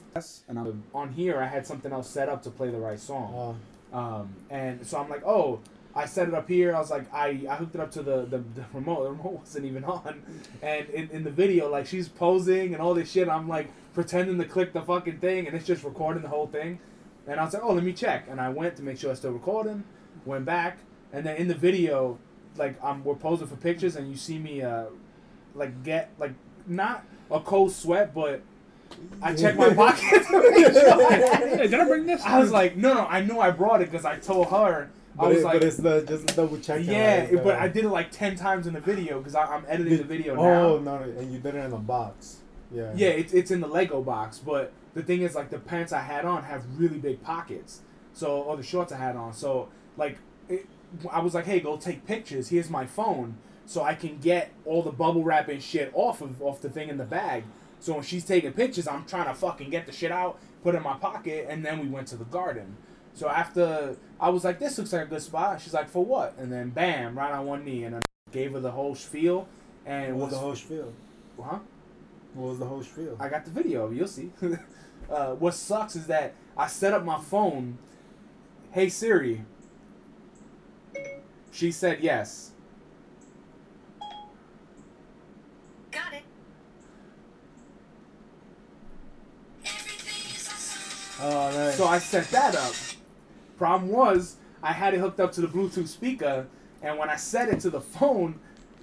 and I, on here I had something else set up to play the right song. Uh, Um, and so I'm like, oh, I set it up here. I was like, I, I hooked it up to the, the, the remote. The remote wasn't even on. And in, in the video, like she's posing and all this shit. I'm like pretending to click the fucking thing, and it's just recording the whole thing. And I was like, oh, let me check. And I went to make sure it's still recording. Went back, and then in the video, like I'm we're posing for pictures, and you see me uh, like get like not a cold sweat, but I checked my pocket. sure I had it. Hey, did I bring this? I was like, no, no, I knew I brought it because I told her. I but, was it, like, but it's the just double checking. yeah, it- but uh, I did it like ten times in the video because I'm editing the video now. Oh no, and you did it in a box. Yeah. Yeah, it's it's in the Lego box, but the thing is, like, the pants I had on have really big pockets, so or the shorts I had on, so like, it, I was like, hey, go take pictures. Here's my phone, so I can get all the bubble wrap and shit off of off the thing in the bag. So when she's taking pictures, I'm trying to fucking get the shit out, put it in my pocket, and then we went to the garden. So after I was like, this looks like a good spot. She's like, for what? And then bam, right on one knee, and I gave her the whole spiel. And What was the whole spiel? huh? What was the whole spiel? I got the video. You'll see. uh, what sucks is that I set up my phone. Hey Siri. She said yes. Got it. oh, nice. So I set that up. Problem was, I had it hooked up to the Bluetooth speaker, and when I set it to the phone,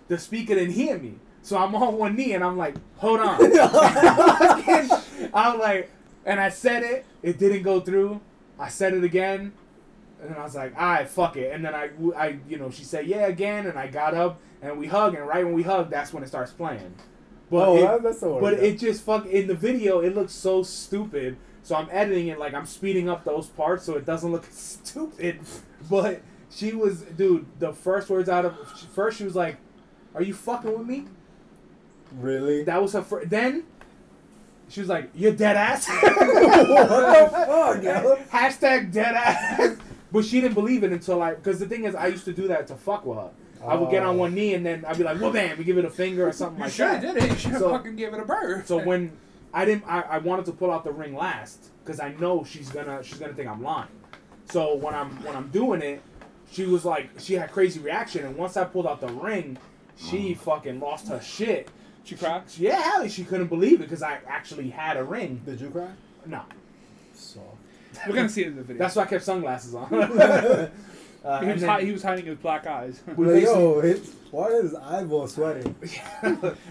the speaker didn't hear me. So I'm on one knee and I'm like, hold on. I'm like, and I said it, it didn't go through. I said it again, and then I was like, all right, fuck it. And then I, I, you know, she said yeah again, and I got up and we hugged, and right when we hugged, that's when it starts playing. But oh, it, that's the word. but it just fuck in the video. It looks so stupid. So I'm editing it like I'm speeding up those parts so it doesn't look stupid. But she was, dude. The first words out of first she was like, "Are you fucking with me?" really. That was her. Fir- then she was like, "You're dead ass." what the fuck, yo? Hashtag dead ass. But she didn't believe it until I, because the thing is, I used to do that to fuck with her. I would get on Oh. one knee and then I'd be like, "Well, bam," we give it a finger or something You like should that. did it. You should have So- fucking gave it a bird. So when I didn't, I, I wanted to pull out the ring last because I know she's gonna she's gonna think I'm lying. So when I'm when I'm doing it, she was like she had crazy reaction, and once I pulled out the ring, she mm. fucking lost her shit. she cried. Yeah, hell, she couldn't believe it because I actually had a ring. Did you cry? No, So. We're gonna see it in the video. that's why I kept sunglasses on. uh, he, was then hi- he was hiding his black eyes. we Like, yo, it's, why is his eyeball sweating?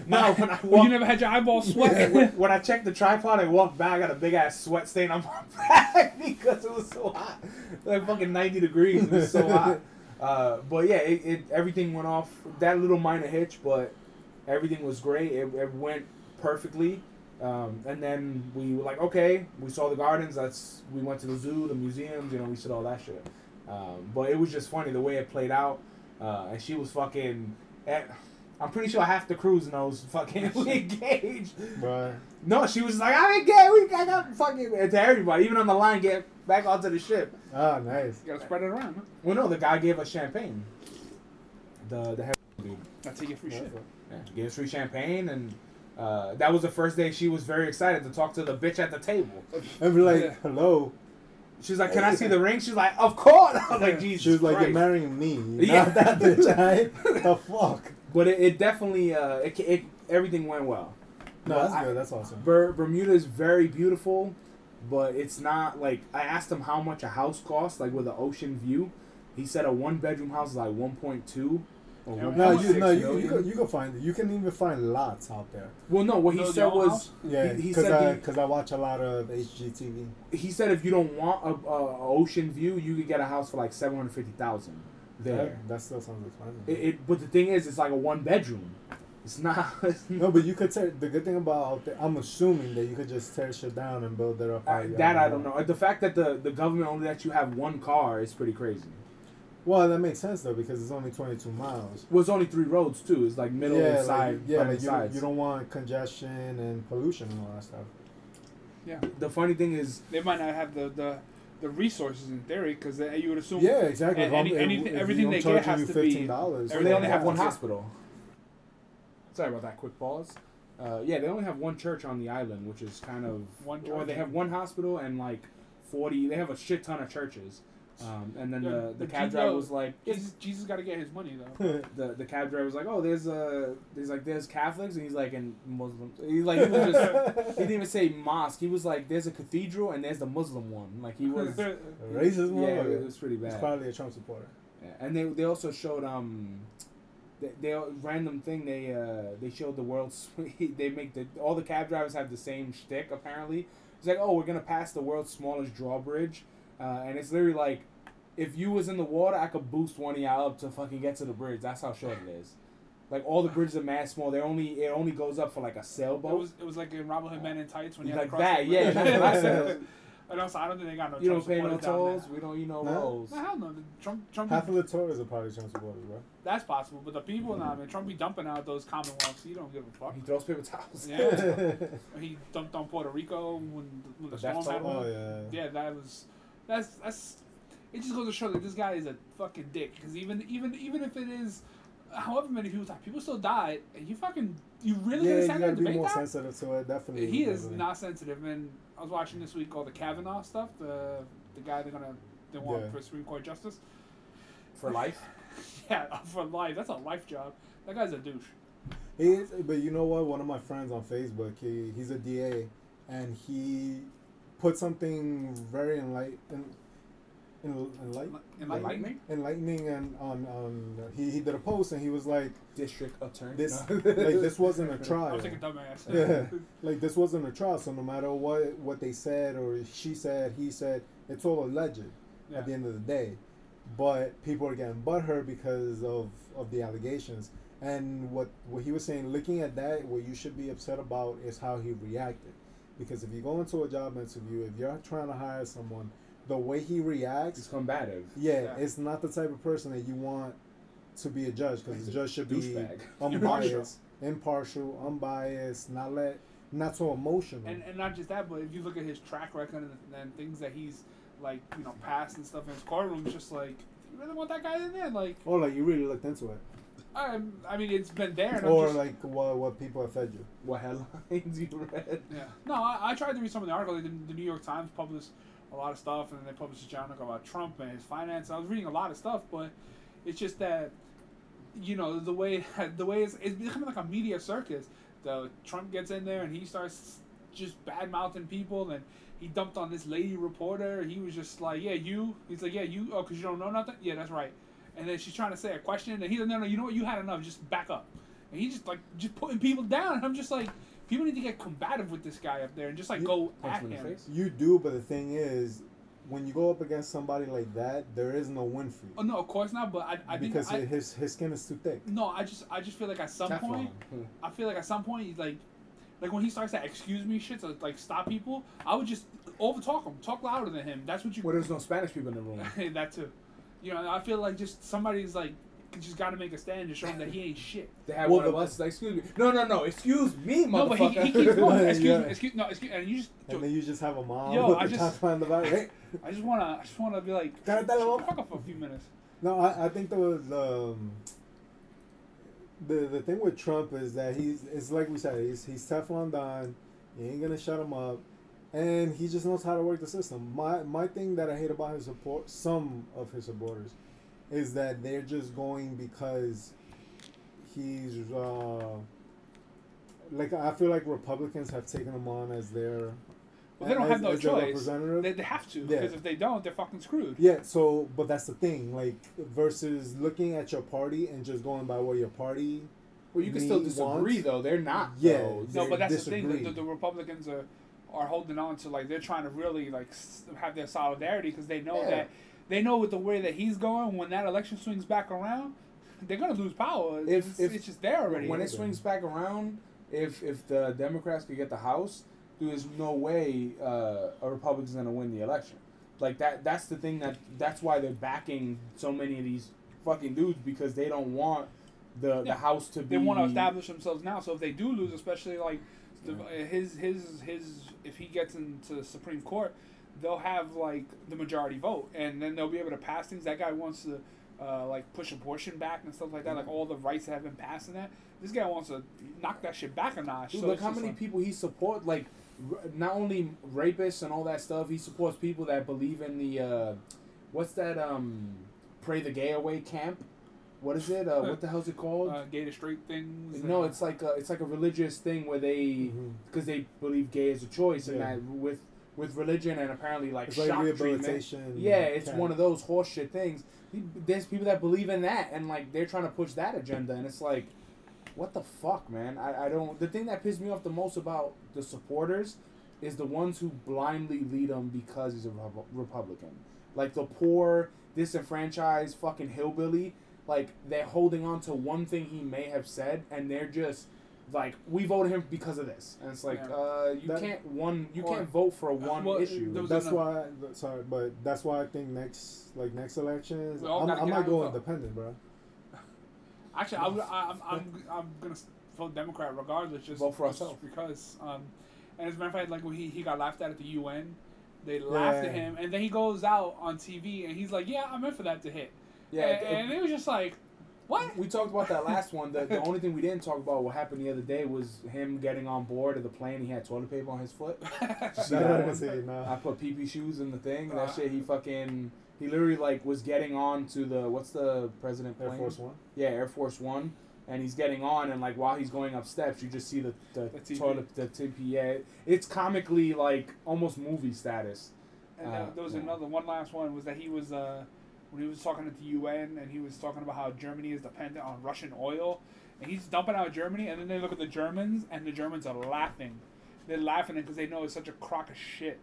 no, when I Well, walked, you never had your eyeballs when, sweat. when I checked the tripod and walked back, I got a big ass sweat stain on my back because it was so hot. Like fucking 90 degrees. It was so hot. Uh, but yeah, it, it everything went off. That little minor hitch, but everything was great. It, it went perfectly. Um, and then we were like, okay, we saw the gardens. That's we went to the zoo, the museums. You know, we said all that shit. Um, but it was just funny the way it played out. Uh, and she was fucking. eh, I'm pretty sure half the crews knows fucking we engaged. Right. No, she was like, I ain't gay. We I got fucking and to everybody, even on the line, get back onto the ship. Ah, nice. you gotta spread it around. Huh? Well, no, the guy gave us champagne. The the head dude That's how you get free shit. yeah, gave us free champagne, and uh, that was the first day she was very excited to talk to the bitch at the table. And be like, Yeah. hello. She's like, "Can I see the ring?" She's like, "Of course." I was like, "Jesus She was like, Christ." you're marrying me, Yeah. not that bitch. Right? the fuck. But it, it definitely, uh, it, it everything went well. No, But that's I- good. That's awesome. Ber- Bermuda is very beautiful, but it's not like I asked him how much a house costs, like with an ocean view. He said a one bedroom house is like one point two. Or No, you six no, you, million. you, can, you can find it. You can even find lots out there. Well, no. What he No, said was house? Yeah, he, he because said I because I watch a lot of HGTV. he said if you don't want a, a, a ocean view, you could get a house for like seven hundred fifty thousand there. Yeah, that still sounds expensive. It, it, but the thing is, it's like a one bedroom. It's not. No, but you could tear. The good thing about out there, I'm assuming that you could just tear shit down and build it up. Uh, that I don't know. The fact that the, the government only lets you have one car is pretty crazy. Well, that makes sense though because it's only 22 miles. Well, it's only three roads too. It's like middle yeah, and side. like, yeah, like you, sides. you don't want congestion and pollution and all that stuff. Yeah, The funny thing is, they might not have the the, the resources in theory because you would assume. Yeah, exactly. And any- anything- everything they get charging has you to be- $15, they only have one hospital. Sorry about that quick pause. Uh, yeah, they only have one church on the island, which is kind of One Or they have one hospital and like forty. They have a shit ton of churches. Um, and then Yeah, the the cab Jesus- driver was like, Jesus, Jesus got to get his money though. the the cab driver was like, oh, there's uh, there's like there's Catholics, and he's like, and Muslims. He's like, he was just, he didn't even say mosque. He was like, there's a cathedral and there's the Muslim one. Like he was, yeah, Racist it was pretty bad. He's bad. probably a Trump supporter. Yeah. And they they also showed um, they, they random thing they uh they showed the world swe- they make the all the cab drivers have the same shtick apparently. It's like oh we're gonna pass the world's smallest drawbridge, uh, and it's literally like if you was in the water I could boost one of y'all up to fucking get to the bridge. That's how short it is. Like all the bridges are mad small. They only it only goes up for like a It sailboat. was it was like in Robin Hood Men in Tights when you had Like to cross that, the yeah, bridge. that's what I said. and also, I don't think they got no. you don't Trump pay no supporters down tolls. We don't. You know No. rolls. No, hell no. The Trump, Trump, Half of the tourists are probably Trump supporters, bro. that's possible. But the people, nah, man, Trump be dumping out those Commonwealths. He don't give a fuck. He throws paper towels. Yeah, he dumped on Puerto Rico when, when the, The storm death toll? happened. oh yeah. Yeah, that was that's that's. It just goes to show that this guy is a fucking dick. Because even even even if it is, however many people die, people still die, and you fucking you really Yeah, gonna you stand there gotta and be more that? sensitive to it. Definitely. He is definitely. not sensitive, and I was watching this week all the Kavanaugh stuff. The the guy they're gonna they want Yeah. for Supreme Court justice. For life. Yeah, for life. That's a life job. That guy's a douche. He is, but you know what? One of my friends on Facebook, he he's a DA, and he put something very enlighten, en, enlight, Enlightening. enlightening, and on on he he did a post, and he was like, District attorney. this No. like this wasn't a trial. was thinking dumbass. Yeah, like this wasn't a trial. So no matter what what they said or she said, he said, it's all alleged Yeah. at the end of the day. But people are getting butthurt because of of the allegations. And what what he was saying, looking at that, what you should be upset about is how he reacted. Because if you go into a job interview, if you're trying to hire someone, the way he It's reacts, combative. yeah, Yeah. it's not the type of person that you want to be a judge. Because the a judge should be douchebag. unbiased, impartial, unbiased, not let, not so emotional. And and not just that, but if you look at his track record and, and things that he's like, you know, passed and stuff in his courtroom, it's just like, you really want that guy in there? Like, or like you really looked into it, I, I mean, it's been there. And or just, like what what people have fed you. What headlines you read? Yeah. No, I, I tried to read some of the articles. The, the New York Times published a lot of stuff, and then they published a journal about Trump and his finance. I was reading a lot of stuff, but it's just that, you know, the way the way it's, it's becoming like a media circus. The Trump gets in there and he starts just bad mouthing people, and he dumped on this lady reporter. He was just like, "Yeah, you." He's like, "Yeah, you." Oh, because you don't know nothing. Yeah, that's right. And then she's trying to say a question, and he's like, "No, no, you know what? You had enough. Just back up." And he's just like just putting people down. And I'm just like, people need to get combative with this guy up there and just like You- go at him him. You do, but the thing is, when you go up against somebody like that, there is no win for you. Oh no, of course not. But I, I think because I, his his skin is too thick. no, I just I just feel like at some Teflon. point, I feel like at some point, like, like when he starts that excuse me shit to like stop people, I would just over talk him, talk louder than him. That's what you. Well, there's no Spanish people in the room. that too. You know, I feel like just somebody's like just got to make a stand to show him that he ain't shit. They had Well, one of the- us. Like, excuse me. No, no, no. Excuse me, motherfucker. No, but he, he keeps going. Excuse Yeah. me, excuse no, excuse no, excuse, and you just. And then you just have a mom Yo, with I the just- top the back. Hey. I just wanna, I just wanna be like, shut the fuck up for a few minutes. No, I, I think the um, the the thing with Trump is that he's it's like we said he's he's Teflon Don. He ain't gonna shut him up, and he just knows how to work the system. My my thing that I hate about his support, some of his supporters, is that they're just going because he's uh, like I feel like Republicans have taken him on as their Well, they don't as- have no choice. representative. They, they have to Yeah. because if they don't, they're fucking screwed. Yeah, so but that's the thing, like versus looking at your party and just going by what your party. Well, you can still disagree wants- though. They're not. Yeah. though. No, but that's the thing. The, the Republicans are are holding on to like they're trying to really like have their solidarity because they know Yeah. that they know with the way that he's going, when that election swings back around, they're gonna lose power. If- it's, if- it's just there already. when it swings back around, if if the Democrats could get the House, there's no way uh, a Republican's gonna win the election. Like that. That's the thing that. That's why they're backing so many of these fucking dudes because they don't want the Yeah. the House to be. they want to establish themselves now. So if they do lose, especially like the, his his his, if he gets into the Supreme Court, they'll have like the majority vote, and then they'll be able to pass things. That guy wants to. Uh, like push abortion back and stuff like that, like all the rights that have been passed in that. This guy wants to knock that shit back a notch. Dude, so look how many like- people he support. Like, r- not only rapists and all that stuff. He supports people that believe in the uh, what's that? Um, pray the gay away camp. What is it? Uh, what the hell's it called? uh, gay to straight things. no, it's like a, it's like a religious thing where they because they believe gay is a choice, and that with with religion and apparently like It's shock like treatment. rehabilitation. Yeah, it's camp. one of those horseshit things. There's people that believe in that, and like they're trying to push that agenda, and it's like, what the fuck, man? I, I don't. The thing that pissed me off the most about the supporters is the ones who blindly lead him because he's a Republican. Like the poor, disenfranchised fucking hillbilly. Like they're holding on to one thing he may have said, and they're just like, we voted him because of this, and it's like, Yeah. uh, you That- can't one, you Or- can't vote for a one well, issue. That's another- why. Sorry, but that's why I think next, like next elections, I'm, gotta I get might out go and vote. independent, bro. Actually, I, would- I, I'm, I'm, I'm gonna vote Democrat regardless. Just Vote for just ourselves. because. Um, and as a matter of fact, like when he, he got laughed at at the UN, they laughed at him, and then he goes out on TV and he's like, "Yeah, I'm in for that to hit." Yeah, and, it- and it was just like, "What?" We talked about that last one. The, the only thing we didn't talk about what happened the other day was him getting on board of the plane. He had toilet paper on his foot. See That that I one? didn't say nah. I put pee pee shoes in the thing. Uh, That shit. He fucking. He literally like was getting on to the what's the president Air? Force One. Yeah, Air Force One. And he's getting on, and like while he's going up steps, you just see the the, The toilet, the TP. Yeah, it's comically like almost movie status. And Uh, there, there was yeah. another one last one was that he was uh, when he was talking at the UN and he was talking about how Germany is dependent on Russian oil, and he's dumping out Germany, and then they look at the Germans and the Germans are laughing, they're laughing because they know it's such a crock of shit,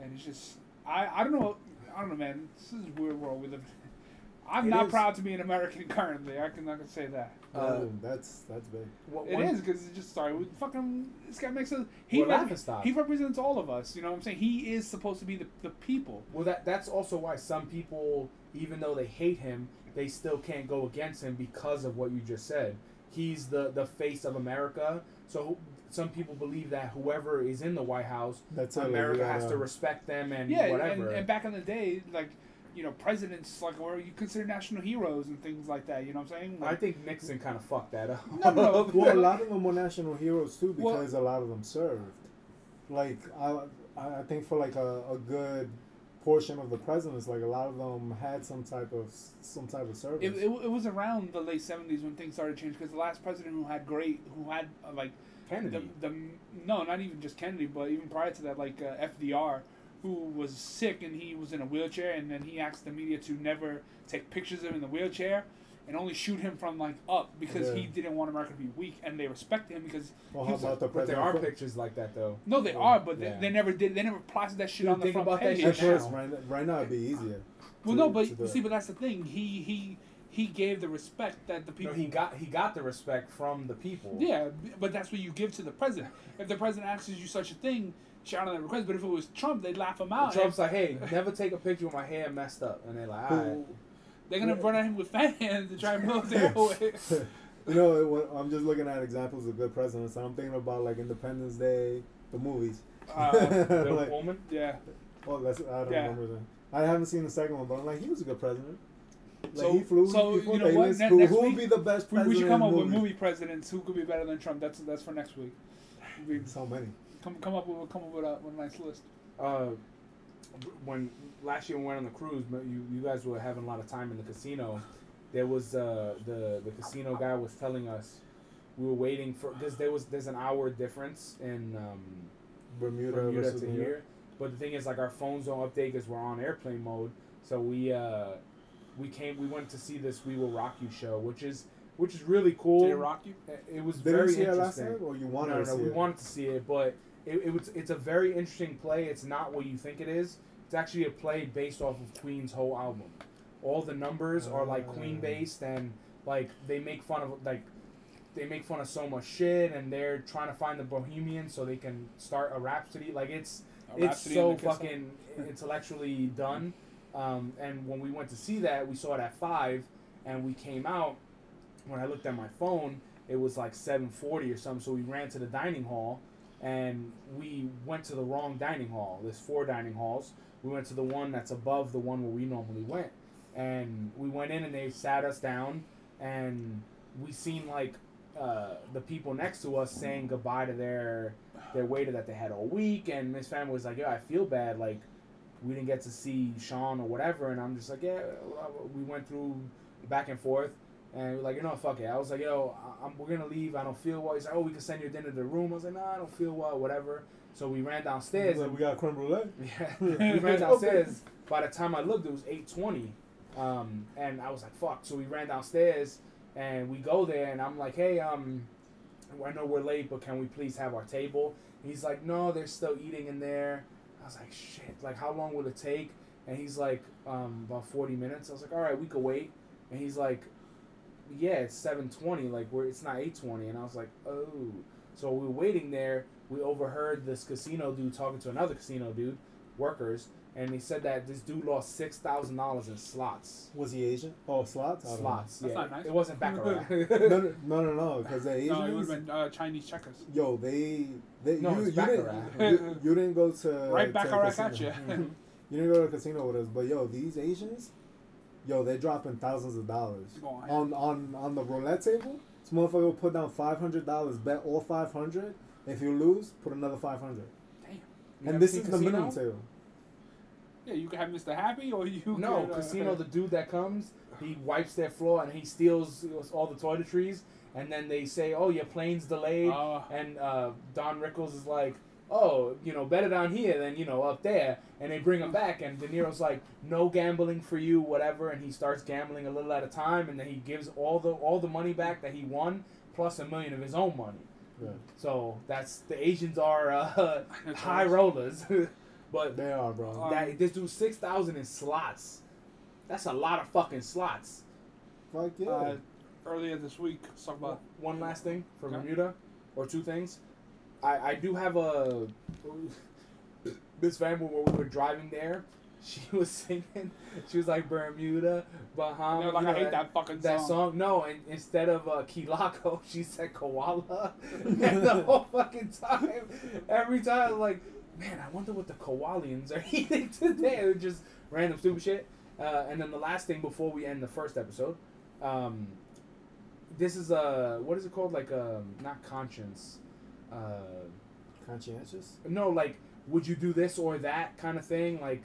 and it's just I I don't know I don't know man this is a weird world we live. in. I'm It not is. proud to be an American currently. I can I can say that. Uh, Boom, that's that's big. What- It one- because it just started with fucking. This guy makes us. He We're rep- he represents all of us. You know what I'm saying? He is supposed to be the, the people. Well, that that's also why some people, even though they hate him, they still can't go against him because of what you just said. He's the the face of America. So some people believe that whoever is in the White House, That's it, like, America has gotta- respect them and Yeah, and, whatever. and back in the day, like you know, presidents like were you consider national heroes and things like that. You know what I'm saying? I think Nixon kind of fucked that up. No, no, Well, a lot of them were national heroes too Well- because a lot of them served. Like I, I I think for like a, a good portion of the presidents, like a lot of them had some type of some type of service. it, it, it was around the late '70s when things started to change because the last president who had great, who had uh, like Kennedy. the, the no, not even just Kennedy, but even prior to that, like uh, FDR, who was sick and he was in a wheelchair, and then he asked the media to never take pictures of him in the wheelchair and only shoot him from like up because he didn't want America to be weak, and they respect him because well, how was about the but there are pictures like that though. no, they Yeah. are, but Yeah. they, they never did. They never plastered that shit Dude, on the think front about that page. shit At first, now. right, right now it'd be easier. Well, to- no, but do see, but that's the thing. He he he gave the respect that the No, people. he got he got the respect from the people. Yeah, but that's what you give to the president. If the president asks you such a thing, shout out that request. But if it was Trump, they'd laugh him out. Trump's like, hey, never take a picture with my hair messed up, and they're like, all right. They're gonna run at him with fan hands to try and blow his hair away. you know, it, when- I'm just looking at examples of good presidents, and I'm thinking about like Independence Day, the movies. Uh, Bill Like, Pullman. yeah. oh, that's I don't Yeah. remember that. I haven't seen the second one, but I'm like, he was a good president. Like So- he flew, so, he flew you know what, ne- who who would be the best We, president? we should come in up with movie presidents who could be better than Trump. That's that's for next week. We So many. come come up with come up with a, with a nice list. Uh, when last year we went on the cruise, but you you guys were having a lot of time in the casino. There was uh, the the casino guy was telling us we were waiting for because there was there's an hour difference in um, Bermuda, Bermuda to here. But the thing is, like our phones don't update because we're on airplane mode. So we uh, we came we went to see this We Will Rock You show, which is which is really cool. Did it rock you? It was Did very you see it last interesting. time, or you wanted no, to no, see we wanted to see it, but it, it was it's a very interesting play. It's not what you think it is. It's actually a play based off of Queen's whole album. All the numbers are like Queen Ah. based, and like they make fun of like they make fun of so much shit, and they're trying to find the Bohemians so they can start a rhapsody. Like it's A it's so in the Kiss fucking intellectually done. Um, and when we went to see that, we saw it at five, and we came out. When I looked at my phone, it was like seven forty or something. So we ran to the dining hall, and we went to the wrong dining hall. There's four dining halls. We went to the one that's above the one where we normally went, and we went in and they sat us down, and we seen like uh, the people next to us saying goodbye to their their waiter that they had all week, and Miss Family was like, "Yeah, I feel bad, like we didn't get to see Sean or whatever," and I'm just like, "Yeah, we went through back and forth." And we're like, you know, fuck it. I was like, yo, I- I'm, we're gonna leave. I don't feel well. He's like, oh, we can send your dinner to the room. I was like, no, I don't feel well. Whatever. So we ran downstairs. Like, we got creme brulee. yeah, we ran downstairs. By the time I looked, it was eight twenty, um, and I was like, "Fuck!" So we ran downstairs, and we go there, and I'm like, "Hey, um, I know we're late, but can we please have our table?" He's like, "No, they're still eating in there." I was like, "Shit! Like, how long will it take?" And he's like, um, "About forty minutes." I was like, "All right, we could wait." And he's like, "Yeah, it's seven twenty. Like, we're it's not eight twenty. And I was like, "Oh." So we were waiting there. We overheard this casino dude talking to another casino dude, workers, and he said that this dude lost six thousand dollars in slots. Was he Asian? Oh, slots. I. Slots. That's yeah, not nice. it wasn't baccarat. no, no, no, no, because the Asians. No, it would have been uh, Chinese checkers. Yo, they, they No, you, it's you, baccarat. didn't, you, you didn't go to Right to back a at you. you didn't go to a casino with us, but yo, these Asians, yo, they're dropping thousands of dollars Go on. on on on the roulette table. This motherfucker will put down five hundred dollars, bet all five hundred. If you lose, put another five hundred. Damn. You And this seen is the Casino? minimum table. Yeah, you can have Mr. Happy or you. No, could, uh, casino. The dude that comes, he wipes their floor and he steals all the toiletries, and then they say, "Oh, your plane's delayed," Uh, and uh, Don Rickles is like. Oh, you know, better down here than you know up there, and they bring him back, and De Niro's like, "No gambling for you, whatever," and he starts gambling a little at a time, and then he gives all the all the money back that he won, plus a million of his own money. Yeah. So that's the Asians are uh, high right. rollers, but They are, bro. Uh, that this dude six thousand in slots. That's a lot of fucking slots. Fuck yeah. Uh, earlier this week, talk about. One last thing for Okay. Bermuda, or two things. I, I do have a Miss Van when we were driving there. She was singing. She was like Bermuda, Bahamas. You know, like, you I hate that fucking that song. song. No, and instead of uh, Key Largo, she said koala. and the whole fucking time, every time, like, man, I wonder what the koalians are eating today. It was just random stupid shit. Uh, and then the last thing before we end the first episode, um, this is a what is it called? Like um, not conscience. Uh, Conscientious? no, like would you do this or that kind of thing? Like.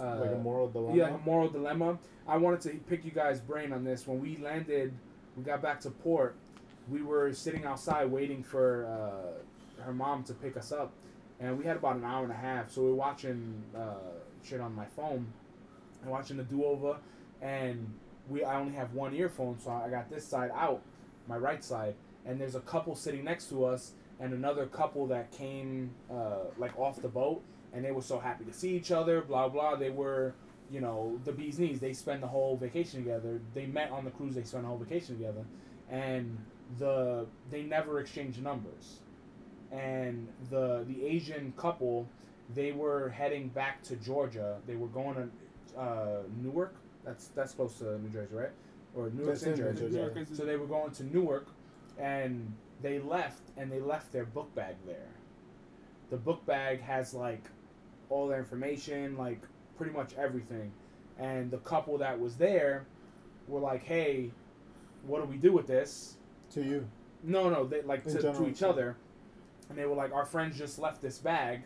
Uh, like a moral dilemma? yeah, like a moral dilemma. I wanted to pick you guys' brain on this. When we landed, we got back to port. We were sitting outside waiting for uh, her mom to pick us up, and we had about an hour and a half. So we are watching uh, shit on my phone, and watching the do over, and we I only have one earphone, so I got this side out, my right side, and there's a couple sitting next to us, and another couple that came uh, like off the boat, and they were so happy to see each other. Blah blah. They were, you know, the bees knees. They spend the whole vacation together. They met on the cruise. They spent the whole vacation together, and the they never exchanged numbers. And the the Asian couple, they were heading back to Georgia. They were going to uh, Newark. That's that's close to New Jersey, right? Or Newark's That's in in New Jersey. Jersey. New York So they were going to Newark, and they left, and they left their book bag there. The book bag has like all their information, like pretty much everything. And the couple that was there were like, "Hey, what do we do with this?" To you. No, no, they like to, to each other, and they were like, "Our friends just left this bag.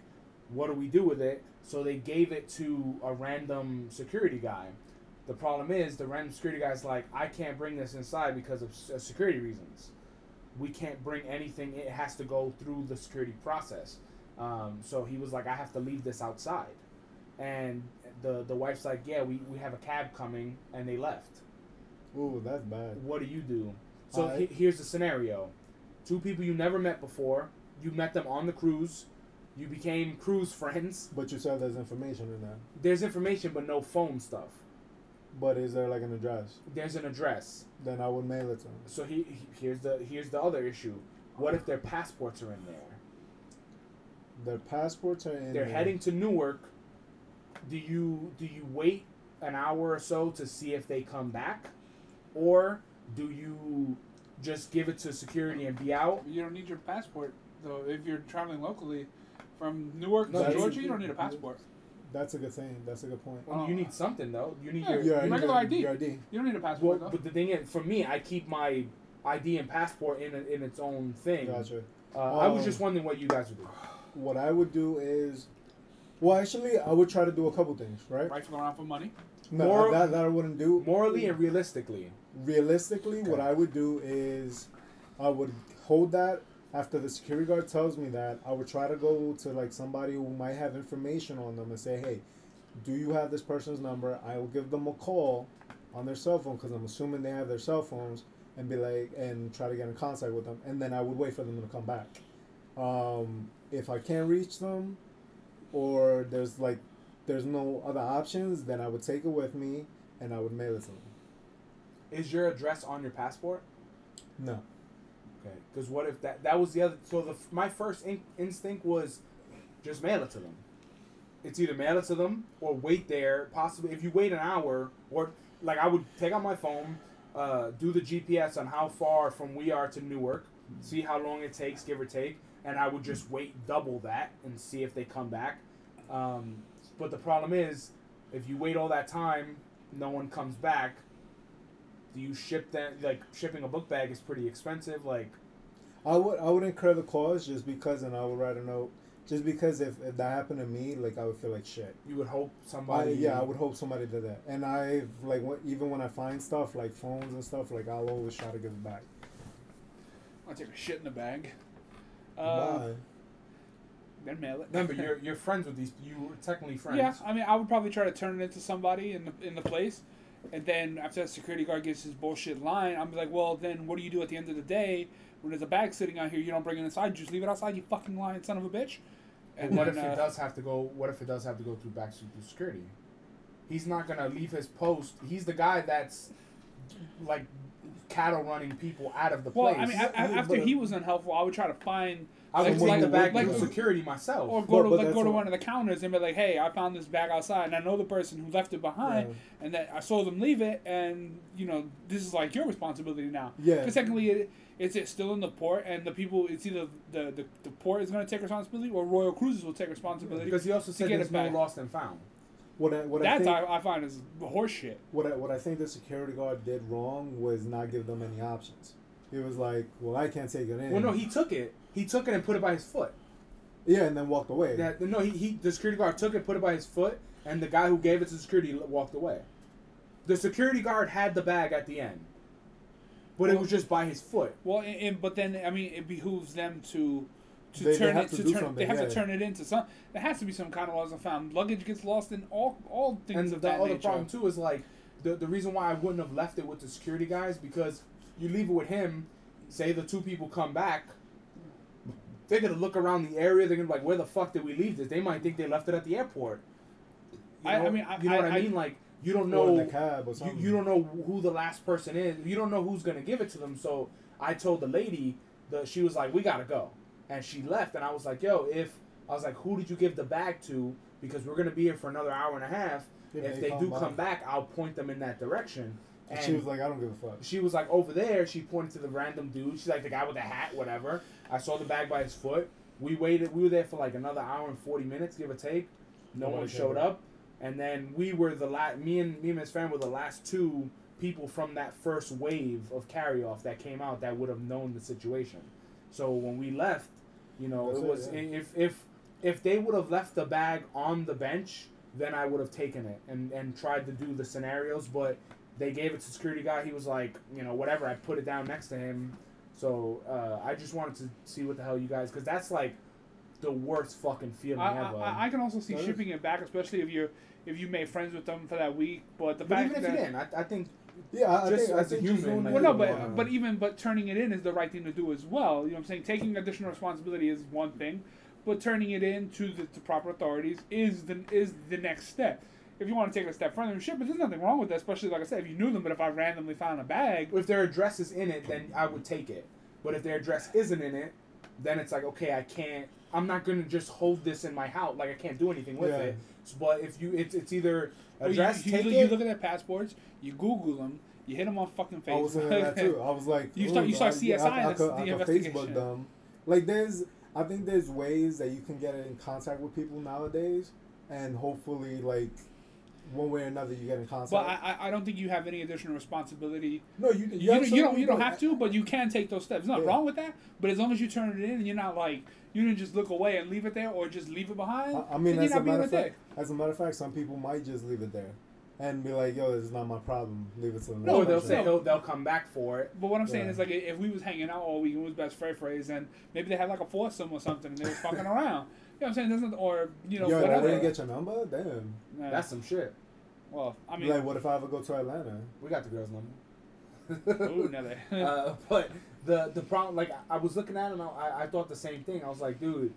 What do we do with it?" So they gave it to a random security guy. The problem is the random security guy's like, "I can't bring this inside because of uh, security reasons. We can't bring anything. It has to go through the security process." Um, so he was like, "I have to leave this outside," and the the wife's like, "Yeah, we, we have a cab coming," and they left Ooh, that's bad. what do you do? So he- here's the scenario: two people you never met before. You met them on the cruise. You became cruise friends. But you said there's information in that. There's information, but no phone stuff. But is there like an address? There's an address. Then I would mail it to them. So he, he here's the here's the other issue. What if their passports are in there? Their passports are in. They're there. heading to Newark. Do you do you wait an hour or so to see if they come back, or do you just give it to security and be out? You don't need your passport though if you're traveling locally from Newark to that's- Georgia. You don't need a passport. That's a good thing. That's a good point. Well, you need something though. You need Yeah, your, Your regular ID. Your ID. You don't need a Well, passport though. but the thing is, for me, I keep my ID and passport in a, in its own thing. Gotcha. Uh, I was Um, just wondering what you guys would do. What I would do is, well, actually, I would try to do a couple things, right? Rifle around for money. No, More- that, that I wouldn't do. Morally and realistically, realistically, what I would do is, I would hold that after the security guard tells me that. I would try to go to like somebody who might have information on them and say, hey, do you have this person's number? I will give them a call on their cell phone because I'm assuming they have their cell phones and be like and try to get in contact with them and then I would wait for them to come back. Um, if I can't reach them or there's like there's no other options, then I would take it with me and I would mail it to them. is your address on your passport? No. Okay. Because what if that that was the other? So the my first in, instinct was just mail it to them. It's either mail it to them or wait there. Possibly, if you wait an hour, or like I would take out my phone, uh, do the GPS on how far from we are to Newark, see how long it takes, give or take, and I would just wait double that and see if they come back. Um, but the problem is, if you wait all that time, no one comes back. Do you ship that? Like shipping a book bag is pretty expensive. Like I would I would incur the cost just because, and I would write a note. Just because if, if that happened to me, like I would feel like shit. you would hope I, somebody. yeah, I would hope somebody did that. And I like what, even when I find stuff like phones and stuff, like I'll always try to give it back. I take a shit in the bag. Uh, Why? then mail it. Remember, you're you're friends with these. You were technically friends. Yeah, I mean, I would probably try to turn it into somebody in the in the place, and then after that security guard gives his bullshit line, I'm like, well, then what do you do at the end of the day when there's a bag sitting out here? You don't bring it inside. You just leave it outside. You fucking lying son of a bitch. And what if then, it uh, does have to go? What if it does have to go through back through security? he's not gonna leave his post. He's the guy that's like cattle running people out of the Well, place. I mean, a- a- after but- he was unhelpful, I would try to find I would like- take the bag like- through security myself. or go But- to but like go to one of the counters and be like, "Hey, I found this bag outside, and I know the person who left it behind, and that I saw them leave it, and you know this is like your responsibility now." Yeah. Because technically, it, it's it's still in the port, and the people, it's either the the, the port is going to take responsibility, or Royal Cruises will take responsibility. because he also to said get there's it no back. lost and found. What I what I think I, I find is horseshit. what I, what I think the security guard did wrong was not give them any options. He was like, "Well, I can't take it in." Well, no, he took it. He took it and put it by his foot. yeah, and then walked away. That no, he, he the security guard took it, put it by his foot, and the guy who gave it to security walked away. The security guard had the bag at the end, but it was just by his foot. Well, and, and- but then I mean, it behooves them to to They- they turn have it to to, turn. something, They have yeah. to turn it into some. There has to be some kind of laws and found. Luggage gets lost in all all things And of the that other nature. problem too is like the the reason why I wouldn't have left it with the security guys because you leave it with him. Say the two people come back, they're gonna look around the area. They're gonna be like, "Where the fuck did we leave this?" They might think they left it at the airport. You I- I know? mean, I- you know what I- I I- mean? Like you don't Or in know the cab or something. you don't know who the last person is. You don't know who's gonna give it to them. So I told the lady that she was like, "We gotta go," and she left. And I was like, "Yo, if I was like, who did you give the bag to? Because we're gonna be here for another hour and a half. If if they they come do by." come back, I'll point them in that direction." And she was like, "I don't give a fuck." She was like over there. She pointed to the random dude. She's like the guy with the hat, whatever. I saw the bag by his foot. We waited. We were there for like another hour and forty minutes, give or take. No Nobody one showed up, and then we were the last. Me and me and his friend were the last two people from that first wave of carry off that came out that would have known the situation. So when we left, you know, That's it it, was yeah. if if if they would have left the bag on the bench, then I would have taken it and and tried to do the scenarios, but they gave it to security guy. He was like, you know, whatever. I put it down next to him. So uh, I just wanted to see what the hell you guys, because that's like the worst fucking feeling I, ever. I, I can also see That is- shipping it back, especially if you if you made friends with them for that week. But the but fact even if that you didn't, I, I think Yeah, I, I Just think, as a think human, like- Well, no, but wrong. but even but turning it in is the right thing to do as well. You know what I'm saying? Taking additional responsibility is one thing, but turning it in to the to proper authorities is the is the next step. If you want to take it a step further and ship it, there's nothing wrong with that. Especially like I said, if you knew them, but if I randomly found a bag, if their address is in it, then I would take it. But if their address isn't in it, then it's like okay, I can't. I'm not gonna just hold this in my house. Like I can't do anything with Yeah. it. But if you, it's it's either Well, you- address, you, take you, it. you look at their passports, you Google them, you hit them on fucking Facebook. I was thinking that too. I was like, You start- you "Ooh, start I- yeah, CSI, I, I that's could, the I could investigation. Facebook them. Like there's, I think there's ways that you can get in contact with people nowadays, and hopefully, like one way or another, you get in contact. But I, I- I don't think you have any additional responsibility. no, you, You, don't, you don't you don't have to, but you can take those steps. There's nothing Yeah. wrong with that. But as long as you turn it in and you're not like you didn't just look away and leave it there, or just leave it behind. I, I mean, as a matter of dick. fact, as a matter of fact, some people might just leave it there, and be like, "Yo, this is not my problem. Leave it to the No, they'll say they'll, they'll come back for it. But what I'm saying Yeah. is like if we was hanging out all week and it was best friend phrase, and maybe they had like a foursome or something and they was fucking around. You know what I'm saying? There's nothing, or you know Yo, I whatever. didn't get your number. Damn. Nah. That's some shit. well, I mean, like, what if I ever go to Atlanta? We got the girl's number. ooh, Nelly. uh, but the the problem, like I was looking at it, and I, I thought the same thing. I was like, dude,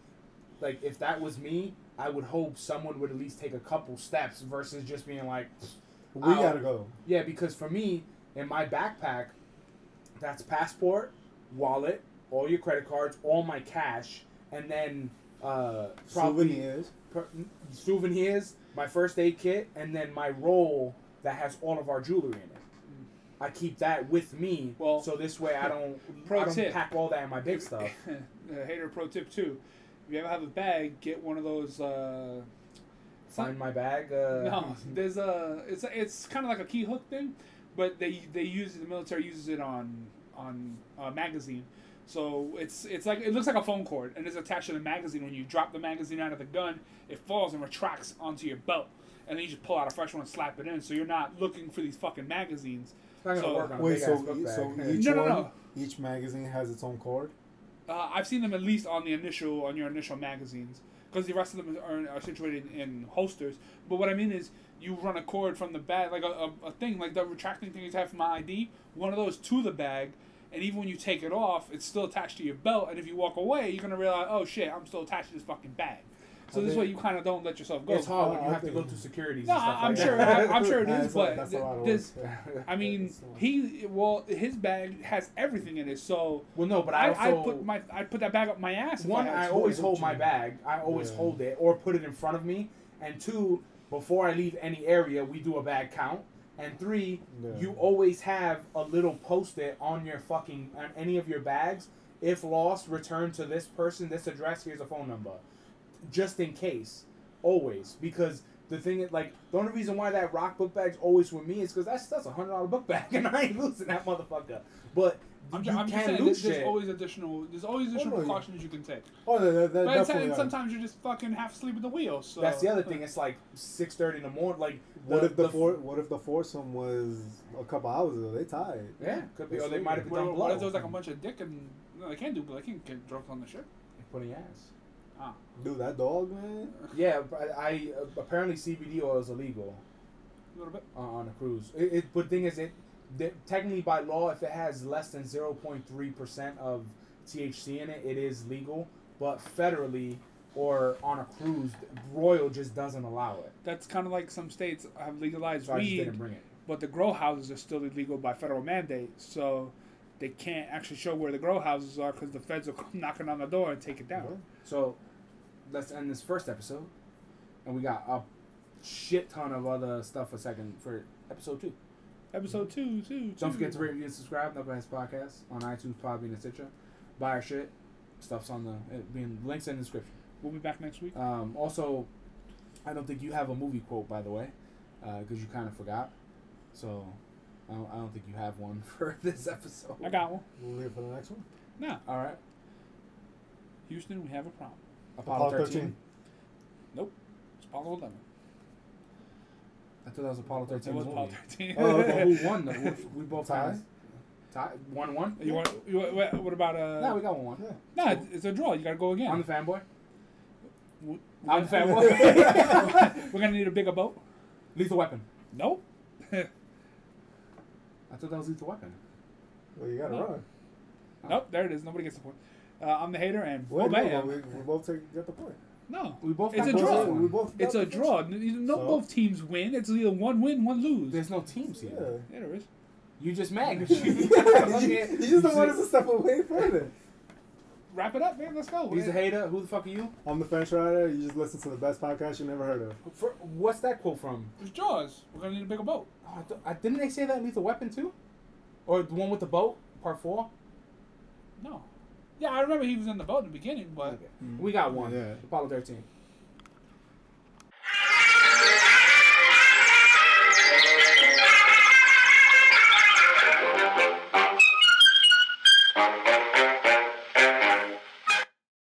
like if that was me, I would hope someone would at least take a couple steps versus just being like, We I'll- gotta go. yeah. Because for me, in my backpack, that's passport, wallet, all your credit cards, all my cash, and then uh, probably Souvenirs. per- souvenirs, my first aid kit, and then my roll that has all of our jewelry in it. I keep that with me, Well, so this way I don't, pro I don't tip. pack all that in my big stuff. uh, hater pro tip too. If you ever have a bag, get one of those. Uh, Find my bag. Uh, no, there's a it's a, it's kind of like a key hook thing, but they they use the military uses it on on a magazine. So it's it's like it looks like a phone cord and it's attached to the magazine. When you drop the magazine out of the gun, it falls and retracts onto your belt, and then you just pull out a fresh one and slap it in. So you're not looking for these fucking magazines. It's not gonna So- work on a Wait, big so ass book e- bag. so each No, no, one, no. each magazine has its own cord. Uh, I've seen them at least on the initial on your initial magazines because the rest of them are, are situated in holsters. But what I mean is you run a cord from the bag, like a, a, a thing like the retracting thing you have for my ID, one of those to the bag, and even when you take it off, it's still attached to your belt. And if you walk away, you're gonna realize, oh shit, I'm still attached to this fucking bag. So I this think- way you kind of don't let yourself go. It's hard when Uh, you have to go through securities. No, and stuff I'm like sure. that. I, I'm sure it Yeah, is, it's a- but that's a lot of this. work. I mean, It's a lot. he well, his bag has everything in it. So well, no, but I, I I, put my I put that bag up my ass. one. I, I always to. hold my bag. I always Yeah. hold it or put it in front of me. And two, before I leave any area, we do a bag count. And three, Yeah. you always have a little post-it on your fucking on any of your bags. If lost, return to this person, this address. Here's a phone number, just in case. Always, because the thing is, like, the only reason why that rock book bag's always with me is because that's that's a hundred dollar book bag, and I ain't losing that motherfucker. But I'm, you I'm just can saying, lose there's, there's shit. always additional. There's always additional no, yeah. precautions you can take. Oh, that, that, that But it's, definitely. and sometimes you just fucking half asleep at the wheel. So That's the other thing. It's like six thirty in the morning. Like, What the- if the, the- four? What if the foursome was a couple hours ago? They tied. Yeah, could be. That's Or they true. might have been What, done what if there was like a bunch of dick and no, they can't do, but they can get drunk on the ship. Put in ass. Ah, Dude, that dog, man. Yeah, but I, uh, apparently CBD oil is illegal a little bit. uh, on a cruise. It, it, but the thing is, it that technically by law, if it has less than zero point three percent of THC in it, it is legal. But federally or on a cruise, Royal just doesn't allow it. That's kind of like some states have legalized So weed, didn't bring it. but the grow houses are still illegal by federal mandate. So they can't actually show where the grow houses are because the feds will come knocking on the door and take it down. So let's end this first episode, and we got a shit ton of other stuff for second for episode two. Episode two, two, Don't forget to rate, review, and subscribe. Knuckleheads Podcast on iTunes, Podbean, and Stitcher. Buy our shit. Stuff's on the it being links in the description. We'll be back next week. Um, also, I don't think you have a movie quote, by the way, because you kind of forgot. So I don't, I don't think you have one for this episode. I got one. We'll leave for the next one. No, All right. Houston, we have a problem. Apollo, Apollo 13. 13. Nope, it's Apollo 11. I thought that was Apollo 13. It was the Apollo 13. Oh, but who won? though? We- we both tied. tie. One one. You want? You, what, what about uh? No, we got one one. Yeah. no, it's, it's a draw. You gotta go again. I'm the fanboy. W- I'm the fanboy. We're gonna need a bigger boat. Lethal Weapon. Nope. I thought that was Lethal Weapon. Well, you gotta No. run. Nope. There it is. Nobody gets the point. Uh, I'm the hater, and Wait, oh, no, bam. we, we both take, get the point. No, We both It's a draw. of them. We both it's a draw. first- N- No, So? both teams win. It's either one win, one lose. There's no teams here. Yeah. Yeah, there is. You just mad. 'cause you, you, you just don't want us to step away further. Wrap it up, man. Let's go. He's a hater. Who the fuck are you? I'm the French rider. You just listen to the best podcast you never heard of. For, what's that quote from? It's Jaws. We're gonna need a bigger boat. Oh, I th- I, didn't they say that in Lethal Weapon too? Or the one with the boat, part four? No. Yeah, I remember he was in the boat in the beginning, but We got one. Yeah. Apollo 13.